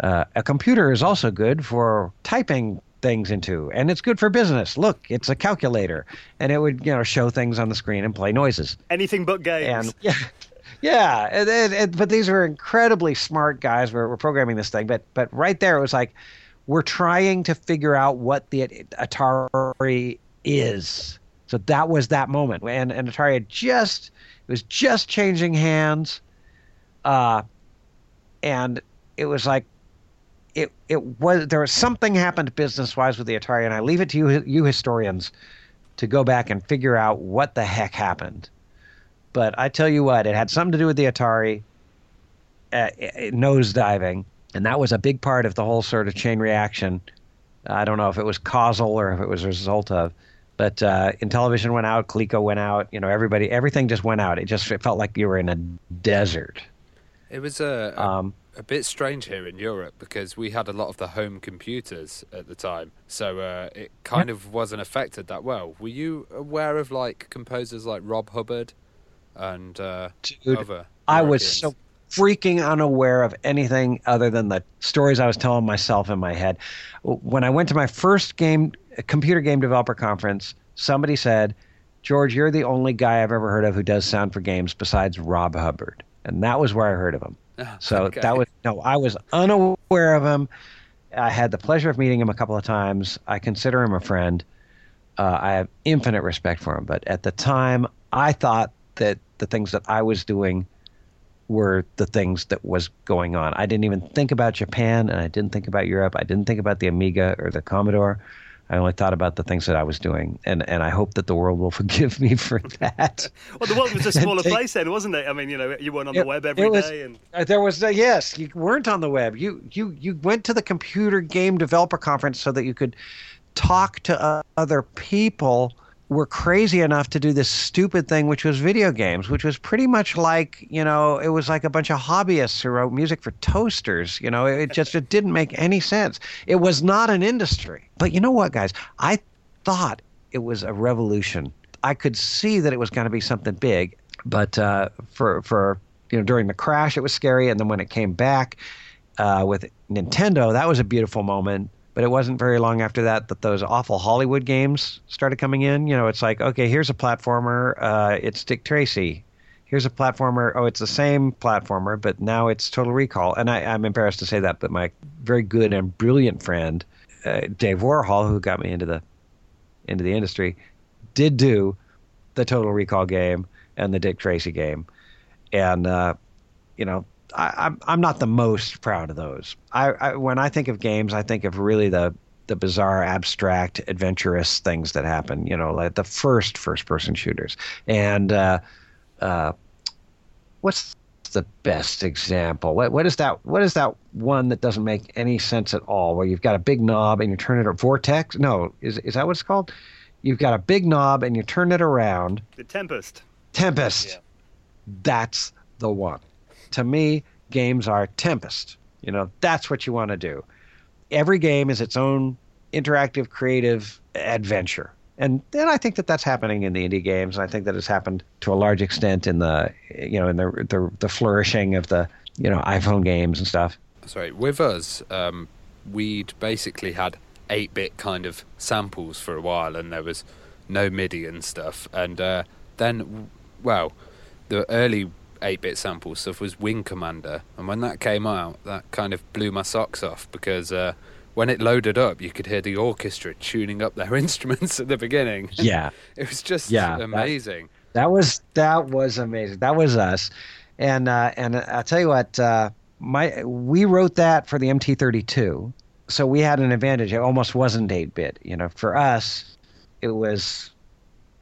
uh, a computer is also good for typing things into, and it's good for business. Look, it's a calculator, and it would you know show things on the screen and play noises. Anything but games. And yeah, yeah. And, and, but these were incredibly smart guys. Were, were programming this thing, but but right there it was like we're trying to figure out what the Atari is. So that was that moment, and and Atari had just it was just changing hands, uh, and it was like it it was there was something happened business wise with the Atari, and I leave it to you you historians to go back and figure out what the heck happened. But I tell you what, it had something to do with the Atari uh, nose diving, and that was a big part of the whole sort of chain reaction. I don't know if it was causal or if it was a result of, but uh, Intellivision went out, Coleco went out. You know, everybody, everything just went out. It just it felt like you were in a desert. It was a, a, um, a bit strange here in Europe because we had a lot of the home computers at the time, so uh, it kind of wasn't affected that well. Were you aware of like composers like Rob Hubbard and uh, Dude, other? I was so freaking unaware of anything other than the stories I was telling myself in my head. When I went to my first game computer game developer conference, somebody said, "George, you're the only guy I've ever heard of who does sound for games besides Rob Hubbard," and that was where I heard of him. so okay. that was no, I was unaware of him. I had the pleasure of meeting him a couple of times. I consider him a friend. Uh, I have infinite respect for him, but at the time, I thought that the things that I was doing were the things that was going on. I didn't even think about Japan, and I didn't think about Europe. I didn't think about the Amiga or the Commodore. I only thought about the things that I was doing, and, and I hope that the world will forgive me for that. well, the world was a smaller place then, wasn't it? I mean, you know, you weren't on it, the web every was, day, and uh, there was uh, yes, you weren't on the web. You you you went to the computer game developer conference so that you could talk to uh, other people were crazy enough to do this stupid thing, which was video games, which was pretty much like, you know, it was like a bunch of hobbyists who wrote music for toasters. You know, it just it didn't make any sense. It was not an industry. But you know what, guys? I thought it was a revolution. I could see that it was going to be something big, but uh, for for you know during the crash, it was scary, and then when it came back uh, with Nintendo, that was a beautiful moment but it wasn't very long after that that those awful Hollywood games started coming in. You know, it's like, okay, here's a platformer. Uh, it's Dick Tracy. Here's a platformer. Oh, it's the same platformer, but now it's Total Recall. And I, am embarrassed to say that, but my very good and brilliant friend, uh, Dave Warhol, who got me into the into the industry, did do the Total Recall game and the Dick Tracy game, and uh, you know I, I'm, I'm not the most proud of those. I, I, when I think of games, I think of really the the bizarre, abstract, adventurous things that happen. You know, like the first first person shooters. And uh, uh, what's the best example? What what is that? What is that one that doesn't make any sense at all? Where you've got a big knob and you turn it. Around vortex? No, is is that what it's called? You've got a big knob and you turn it around. The Tempest. Tempest. Yeah. That's the one to me, games are Tempest. You know, that's what you want to do. Every game is its own interactive, creative adventure. And then I think that that's happening in the indie games. And I think that has happened to a large extent in the, you know, in the the, the flourishing of the, you know, iPhone games and stuff. Sorry, with us, um, we'd basically had 8-bit kind of samples for a while, and there was no MIDI and stuff. And uh, then, well, the early 8 bit sample stuff was Wing Commander. And when that came out, that kind of blew my socks off because uh, when it loaded up, you could hear the orchestra tuning up their instruments at the beginning. Yeah. it was just yeah, amazing. That, that, was that was amazing. That was us. And uh, and I'll tell you what, uh, my we wrote that for the MT32. So we had an advantage. It almost wasn't 8 bit. You know, for us, it was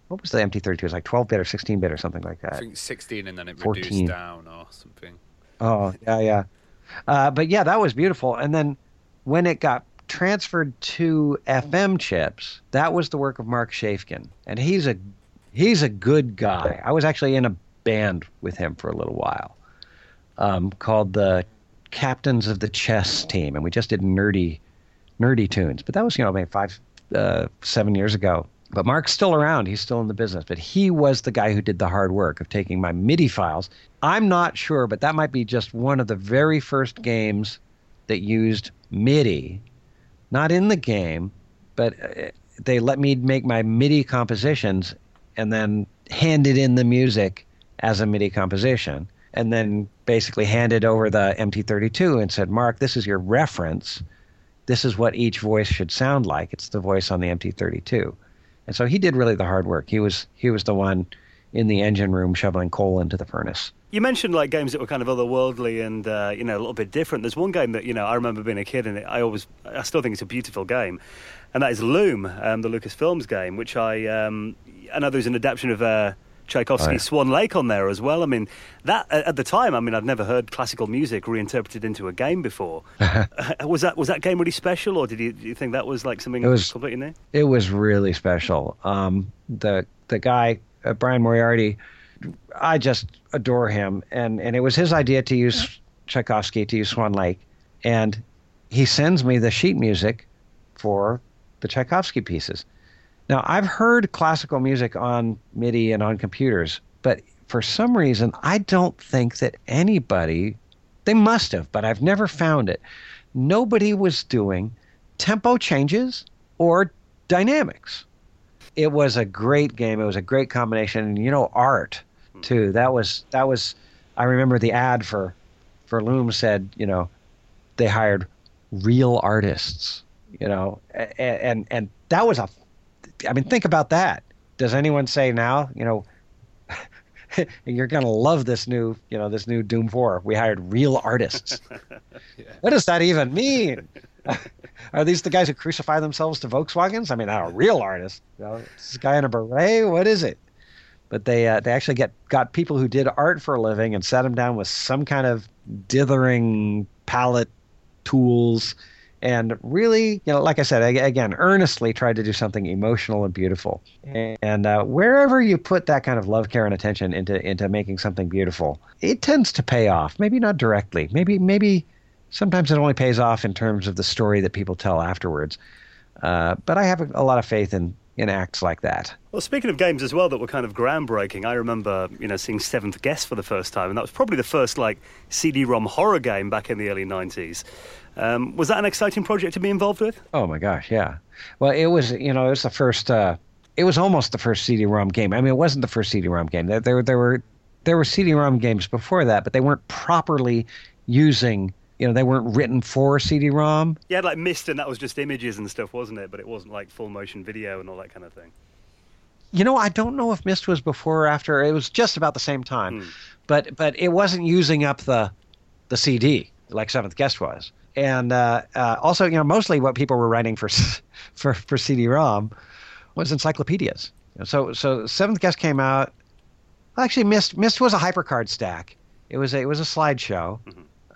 what was the MT32? It was like 12 bit or 16 bit or something like that. I think 16 and then it 14. reduced down or something. Oh, yeah, yeah. Uh, but yeah, that was beautiful. And then when it got transferred to FM chips, that was the work of Mark Shafkin, and he's a he's a good guy. I was actually in a band with him for a little while, um, called the Captains of the Chess Team, and we just did nerdy nerdy tunes. But that was you know maybe five uh, seven years ago. But Mark's still around. He's still in the business. But he was the guy who did the hard work of taking my MIDI files. I'm not sure, but that might be just one of the very first games that used MIDI, not in the game, but uh, they let me make my MIDI compositions and then handed in the music as a MIDI composition. And then basically handed over the MT32 and said, Mark, this is your reference. This is what each voice should sound like. It's the voice on the MT32. And so he did really the hard work. He was he was the one in the engine room shoveling coal into the furnace. You mentioned like games that were kind of otherworldly and uh, you know a little bit different. There's one game that you know I remember being a kid and I always I still think it's a beautiful game, and that is Loom, um, the Lucasfilms game, which I um, I know there's an adaptation of uh, Tchaikovsky's Oh, yeah. Swan Lake on there as well. I mean that at the time, I mean I'd never heard classical music reinterpreted into a game before. Uh, was that was that game really special, or did you, you think that was like something It was- completely new? It was really special. Um, the the guy uh, Brian Moriarty, I just adore him, and and it was his idea to use Tchaikovsky to use Swan Lake, and he sends me the sheet music for the Tchaikovsky pieces. Now I've heard classical music on MIDI and on computers, but for some reason I don't think that anybody they must have, but I've never found it. Nobody was doing tempo changes or dynamics. It was a great game. It was a great combination. And you know, art too. That was that was. I remember the ad for for Loom said, you know, they hired real artists. You know, a- a- and and that was a. I mean, think about that. Does anyone say now, you know, you're gonna love this new, you know, this new Doom Four? We hired real artists. What does that even mean? Are these the guys who crucify themselves to Volkswagens? I mean, not a real artist. You know, this guy in a beret? What is it? But they uh, they actually get got people who did art for a living and sat them down with some kind of dithering palette tools, and really, you know, like I said, ag- again, earnestly tried to do something emotional and beautiful. And uh, wherever you put that kind of love, care, and attention into into making something beautiful, it tends to pay off. Maybe not directly. Maybe maybe sometimes it only pays off in terms of the story that people tell afterwards. Uh, but I have a, a lot of faith in in acts like that. Well, speaking of games as well that were kind of groundbreaking, I remember you know seeing Seventh Guest for the first time, and that was probably the first like CD-ROM horror game back in the early '90s. Um, was that an exciting project to be involved with? Oh my gosh, yeah. Well, it was you know it was the first. Uh, it was almost the first CD-ROM game. I mean, it wasn't the first CD-ROM game. There there, there were there were CD-ROM games before that, but they weren't properly using. You know, they weren't written for CD-ROM. Yeah, like Myst, and that was just images and stuff, wasn't it? But it wasn't like full motion video and all that kind of thing. You know, I don't know if Myst was before or after. It was just about the same time, Hmm. but but it wasn't using up the the CD like Seventh Guest was. And uh, uh, also, you know, mostly what people were writing for for for CD-ROM was encyclopedias. So so Seventh Guest came out. Actually, Myst Myst was a hypercard stack. It was a, it was a slideshow,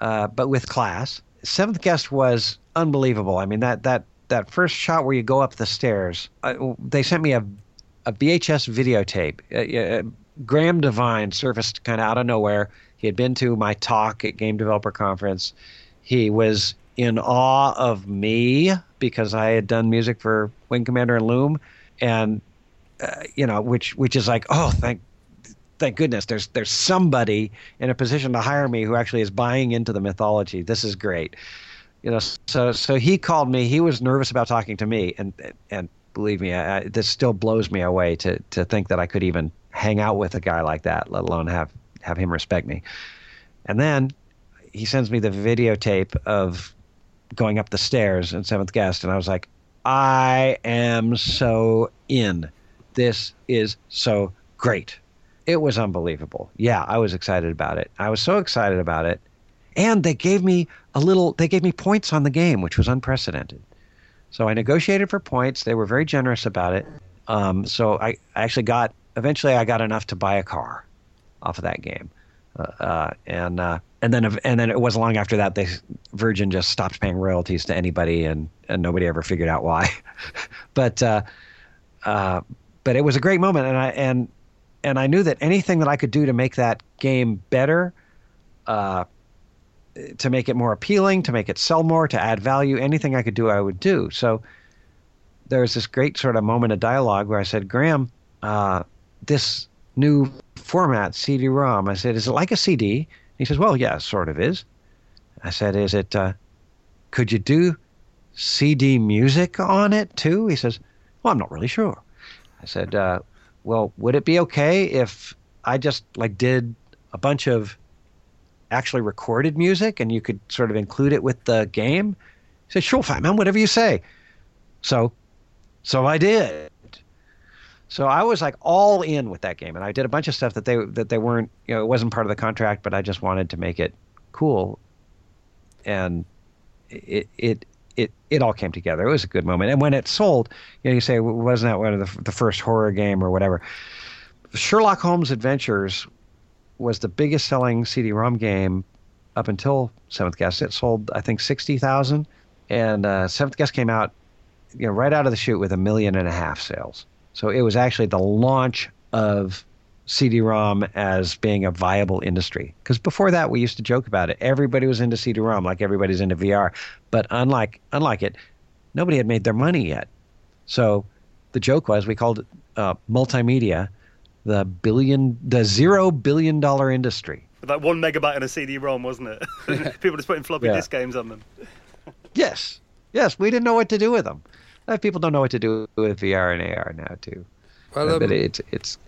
uh, but with class. Seventh Guest was unbelievable. I mean that that that first shot where you go up the stairs. They sent me a a VHS videotape. Uh, uh, Graham Devine surfaced kind of out of nowhere. He had been to my talk at Game Developer Conference. He was in awe of me because I had done music for Wing Commander and Loom, and uh, you know, which which is like, oh, thank thank goodness there's there's somebody in a position to hire me who actually is buying into the mythology. This is great. You know, so so he called me. He was nervous about talking to me, and and believe me, I, this still blows me away to to think that I could even hang out with a guy like that, let alone have have him respect me. And then he sends me the videotape of going up the stairs in Seventh Guest, and I was like, I am so in. This is so great. It was unbelievable. Yeah, I was excited about it. I was so excited about it. And they gave me a little, they gave me points on the game, which was unprecedented. So I negotiated for points. They were very generous about it. Um, so I, I actually got eventually I got enough to buy a car off of that game, uh, uh, and uh, and then and then it wasn't long after that they Virgin just stopped paying royalties to anybody, and and nobody ever figured out why. but uh, uh, but it was a great moment, and I and and I knew that anything that I could do to make that game better, uh, to make it more appealing, to make it sell more, to add value, anything I could do, I would do. So there was this great sort of moment of dialogue where I said, Graham, this new format, CD-ROM, I said, is it like a CD? He says, well, yeah, sort of is. I said, is it, uh, could you do CD music on it too? He says, well, I'm not really sure. I said, uh, well, would it be okay if I just like did a bunch of actually recorded music and you could sort of include it with the game? He said, sure, fine, man, whatever you say. So, so I did. So I was like all in with that game, and I did a bunch of stuff that they that they weren't, you know, it wasn't part of the contract, but I just wanted to make it cool, and it it it it all came together. It was a good moment, and when it sold, you know, you say wasn't that one of the the first horror game or whatever? Sherlock Holmes Adventures was the biggest selling CD-ROM game up until Seventh Guest. It sold I think sixty thousand, and uh, Seventh Guest came out, you know, right out of the chute with a million and a half sales. So it was actually the launch of CD-ROM as being a viable industry. Because before that, we used to joke about it. Everybody was into CD-ROM, like everybody's into VR. But unlike unlike it, nobody had made their money yet. So the joke was we called it uh, multimedia, the billion, the zero billion dollar industry. Like one megabyte on a CD-ROM, wasn't it? People just putting floppy Yeah. disk games on them. Yes, yes, we didn't know what to do with them. People don't know what to do with VR and AR now too. Well, Uh, um, but it's it's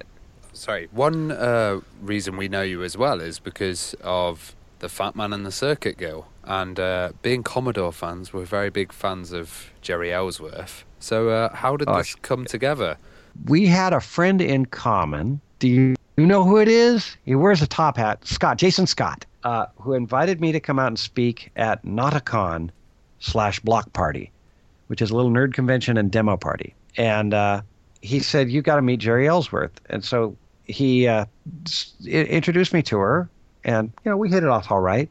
Sorry. One uh, reason we know you as well is because of the Fat Man and the Circuit Girl. And uh, being Commodore fans, we're very big fans of Jeri Ellsworth. So, uh, how did Oh, this come together? we had a friend in common. Do you, you know who it is? He wears a top hat. Scott, Jason Scott, uh, who invited me to come out and speak at Notacon slash Block Party, which is a little nerd convention and demo party. And uh, he said, "You got to meet Jeri Ellsworth." And so he uh, introduced me to her, and you know we hit it off all right.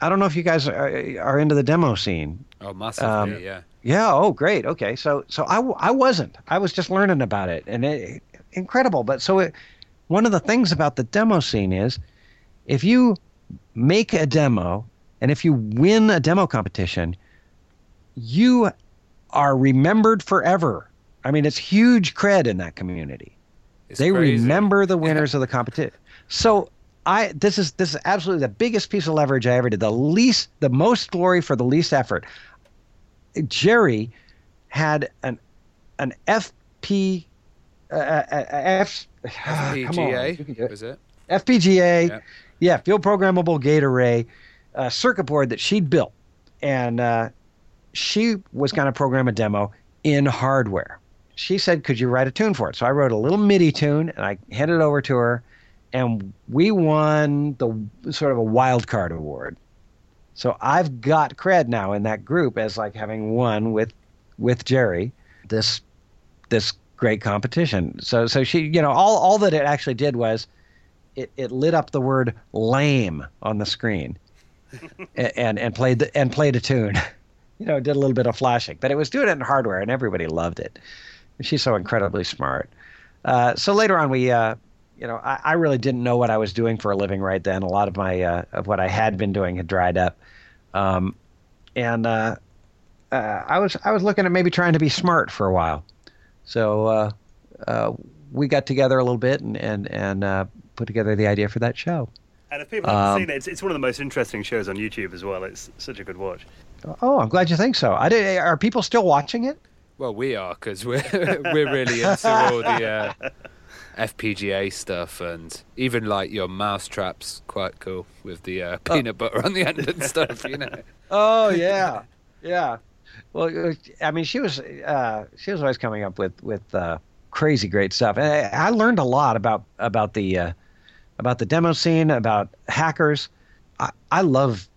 I don't know if you guys are, are into the demo scene. Oh, massively, Um, yeah. Yeah. Oh, great. Okay. So, so I, w- I wasn't. I was just learning about it, and it, incredible. But so, it, one of the things about the demo scene is, if you make a demo, and if you win a demo competition, you are remembered forever. I mean, it's huge cred in that community It's they crazy. remember the winners of the competition. So I this is this is absolutely the biggest piece of leverage I ever did. The least, the most glory for the least effort. Jeri had an an FP uh, uh, uh, F come on, you can do FPGA, was it? FPGA, Yeah. yeah, field programmable gate array, uh, circuit board that she'd built, and uh, she was going to program a demo in hardware. She said, "Could you write a tune for it?" So I wrote a little MIDI tune, and I handed it over to her, and we won the sort of a wild card award. So I've got cred now in that group as like having won with with Jeri this this great competition. So so she you know all all that it actually did was it, it lit up the word lame on the screen and, and and played the, and played a tune. You know, did a little bit of flashing, but it was doing it in hardware, and everybody loved it. She's so incredibly smart. Uh, so later on, we, uh, you know, I, I really didn't know what I was doing for a living right then. A lot of my uh, of what I had been doing had dried up, um, and uh, uh, I was I was looking at maybe trying to be smart for a while. So uh, uh, we got together a little bit and and and uh, put together the idea for that show. And if people haven't Um, seen it, it's, it's one of the most interesting shows on YouTube as well. It's such a good watch. Oh, I'm glad you think so. I did, are people still watching it? Well, we are because we're we're really into all the uh, FPGA stuff, and even like your mousetraps, quite cool with the uh, peanut butter on the end and stuff. You know. Oh yeah, yeah. Well, uh, I mean, she was uh, she was always coming up with with uh, crazy great stuff, and I, I learned a lot about about the uh, about the demo scene, about hackers. I, I love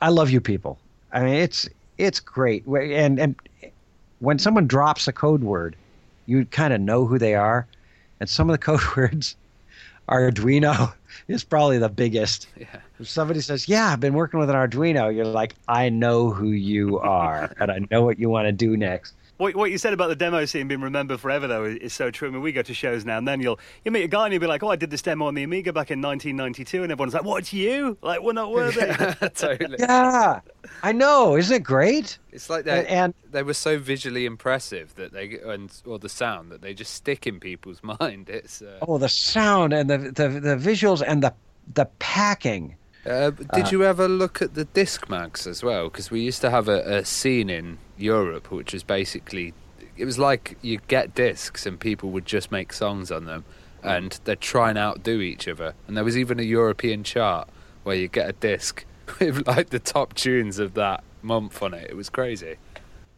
I love you people. I mean, it's it's great, and and when someone drops a code word, you kind of know who they are, and some of the code words, Arduino is probably the biggest. Yeah. If somebody says, "Yeah, I've been working with an Arduino," you're like, "I know who you are, and I know what you want to do next." What, what you said about the demo scene being remembered forever, though, is, is so true. I mean, we go to shows now, and then you'll you meet a guy and you'll be like, "Oh, I did this demo on the Amiga back in 1992," and everyone's like, "What? You? Like, we're not worthy." totally. Yeah, I know. Isn't it great? It's like they And- they were so visually impressive that they and or the sound that they just stick in people's mind. It's uh, Oh, the sound and the the, the visuals and the the packing. Uh, did you ever look at the disc mags as well? Because we used to have a, a scene in Europe which was basically it was like you get discs and people would just make songs on them and they'd try and outdo each other. And there was even a European chart where you get a disc with like the top tunes of that month on it. It was crazy.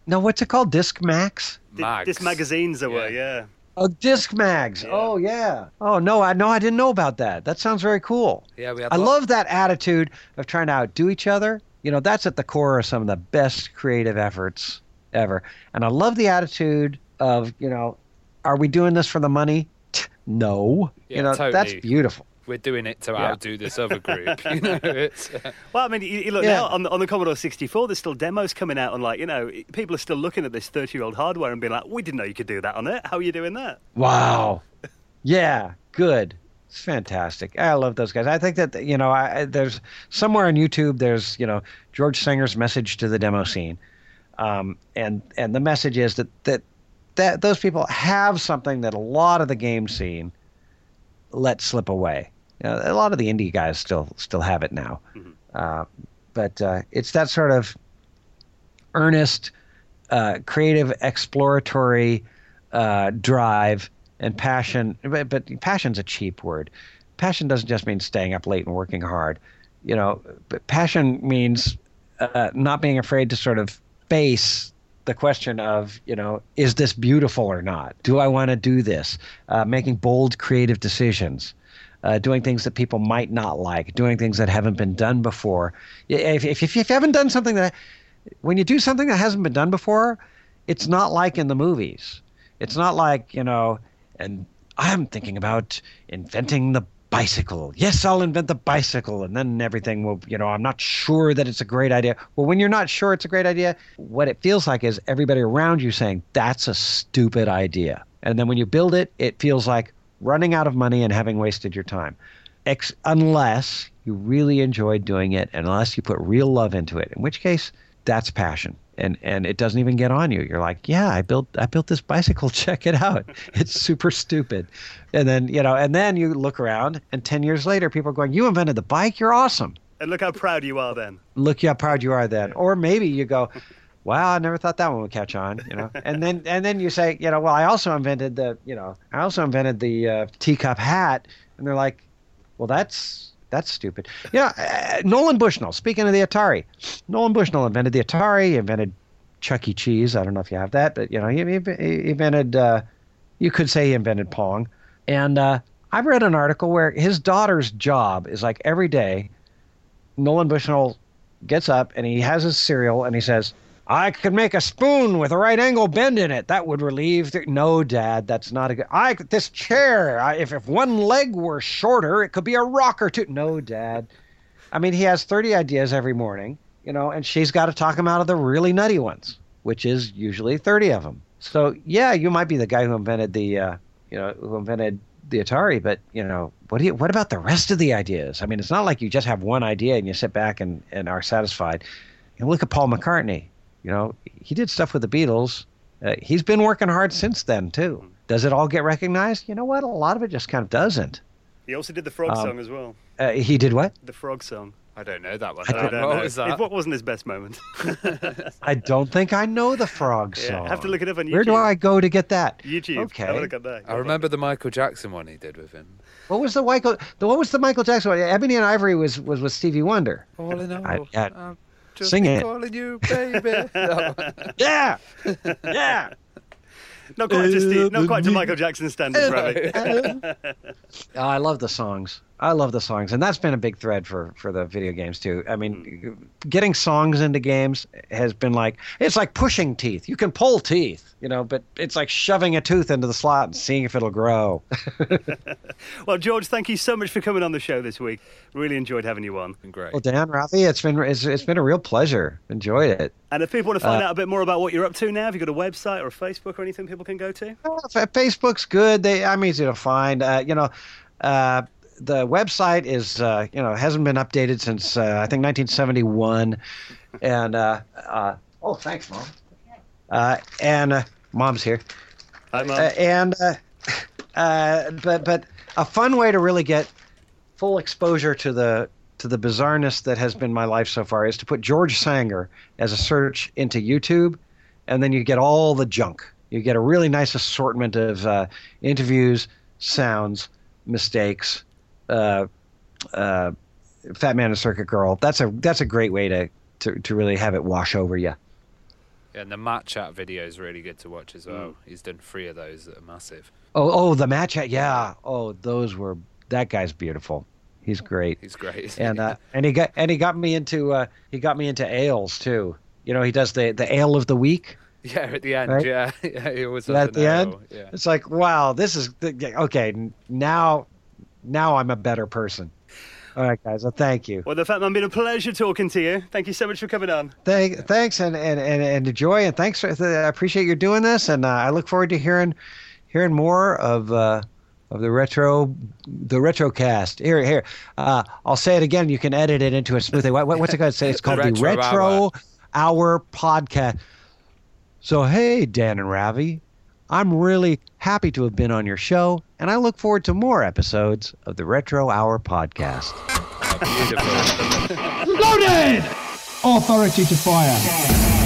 No, what's it called? Disc Max? Mags. This magazines there were, Yeah. yeah. Oh, Disc Mags. Yeah. Oh, yeah. Oh no, I no, I didn't know about that. That sounds very cool. Yeah, we had I love that attitude of trying to outdo each other. You know, that's at the core of some of the best creative efforts ever. And I love the attitude of, you know, are we doing this for the money? No. Yeah, you know, that's beautiful. we're doing it to Yeah. outdo this other group. you know, it's, uh, Well, I mean, you, you look Yeah. now on the, on the Commodore 64. There's still demos coming out, and like you know, people are still looking at this 30 year old hardware and being like, "We didn't know you could do that on it. How are you doing that?" Wow. Yeah, good. It's fantastic. I love those guys. I think that you know, I, there's somewhere on YouTube. There's you know George Sanger's message to the demo scene, um, and and the message is that that that those people have something that a lot of the game scene let slip away. You know, a lot of the indie guys still still have it now, uh, but uh, it's that sort of earnest, uh, creative, exploratory uh, drive and passion. But, but passion's a cheap word. Passion doesn't just mean staying up late and working hard. You know, but passion means uh, not being afraid to sort of face the question of, you know, is this beautiful or not? Do I want to do this? Uh, making bold, creative decisions. Uh, doing things that people might not like, doing things that haven't been done before. If, if, if you haven't done something that, when you do something that hasn't been done before, it's not like in the movies. It's not like, you know, and I'm thinking about inventing the bicycle. Yes, I'll invent the bicycle and then everything will, you know, I'm not sure that it's a great idea. Well, when you're not sure it's a great idea, what it feels like is everybody around you saying, that's a stupid idea. And then when you build it, it feels like running out of money and having wasted your time. Ex- unless you really enjoyed doing it, and unless you put real love into it, in which case that's passion. And and it doesn't even get on you. You're like, yeah, I built I built this bicycle. Check it out. It's super stupid. And then you know, and then you look around, and ten years later, people are going, you invented the bike. You're awesome. And look how proud you are then. Look how proud you are then. Or maybe you go, wow, I never thought that one would catch on. You know, and then and then you say, you know, well, I also invented the, you know, I also invented the uh, teacup hat, and they're like, well, that's that's stupid. Know, uh, Nolan Bushnell. Speaking of the Atari, Nolan Bushnell invented the Atari. Invented Chuck E. Cheese. I don't know if you have that, but you know, he, he, he invented. Uh, you could say he invented Pong. And uh, I've read an article where his daughter's job is like every day. Nolan Bushnell gets up and he has his cereal and he says, I could make a spoon with a right angle bend in it. That would relieve. The... No, Dad, that's not a good. I this chair. I, if if one leg were shorter, it could be a rocker too. No, Dad. I mean, he has thirty ideas every morning, you know, and she's got to talk him out of the really nutty ones, which is usually thirty of them. So yeah, you might be the guy who invented the, uh, you know, who invented the Atari, but you know, what do you? What about the rest of the ideas? I mean, it's not like you just have one idea and you sit back and and are satisfied. Know, look at Paul McCartney. You know, he did stuff with the Beatles. Uh, he's been working hard since then too. Does it all get recognized? You know what? A lot of it just kind of doesn't. He also did the frog Um, song as well. Uh, he did what? The frog song. I don't know that one. I I don't what know. was It that? wa- wasn't his best moment. I don't think I know the frog song. Yeah, I have to look it up on YouTube. Where do I go to get that? YouTube. Okay. Have a look at that. I remember the Michael Jackson one he did with him. What was the Michael? The, what was the Michael Jackson one? Ebony and Ivory was was with Stevie Wonder. All in all, I- yeah. I'm just Sing it. calling you, baby. Yeah, yeah. Not quite to Steve, not quite to uh, Michael Jackson standards, uh, Ravi. Oh, I love the songs. I love the songs, and that's been a big thread for for the video games too. I mean, getting songs into games has been like it's like pushing teeth. You can pull teeth, you know, but it's like shoving a tooth into the slot and seeing if it'll grow. well, George, thank you so much for coming on the show this week. Really enjoyed having you on. Great. Well, Dan, Ravi, it's been it's, it's been a real pleasure. Enjoyed it. And if people want to find uh, out a bit more about what you're up to now, have you got a website or a Facebook or anything people can go to? Uh, Facebook's good. They I'm easy to find. Uh, you know. Uh, the website is uh, you know hasn't been updated since uh, I think 1971, and uh, uh, oh thanks mom, uh, and uh, mom's here, Hi mom, and but but a fun way to really get full exposure to the to the bizarreness that has been my life so far is to put George Sanger as a search into YouTube, and then you get all the junk. You get a really nice assortment of interviews, sounds, mistakes, uh, uh, Fat Man and Circuit Girl. That's a that's a great way to, to, to really have it wash over you. Yeah, and the Matt Chat video is really good to watch as well. Mm. He's done three of those that are massive. Oh, oh, the Matt Chat, yeah. Oh, those were that guy's beautiful. He's great. He's great. and uh, and he got and he got me into uh, he got me into ales too. You know, he does the the ale of the week. Yeah, at the end. Right? Yeah, yeah. He always at the ale. end. Yeah. It's like wow, this is okay. Now now I'm a better person. All right, guys. Well, thank you. Well, the fact man, been a pleasure talking to you. Thank you so much for coming on. Thank, thanks, and and and, and enjoy, and thanks. For, I appreciate you doing this, and uh, I look forward to hearing hearing more of uh, of the retro the retro cast. Here, here. Uh, I'll say it again. You can edit it into a smoothie. What, what's it going to say? It's called the Retro, the retro Hour. Hour Podcast. So, hey, Dan and Ravi, I'm really happy to have been on your show, and I look forward to more episodes of the Retro Hour podcast. Oh, Loaded! Authority to fire.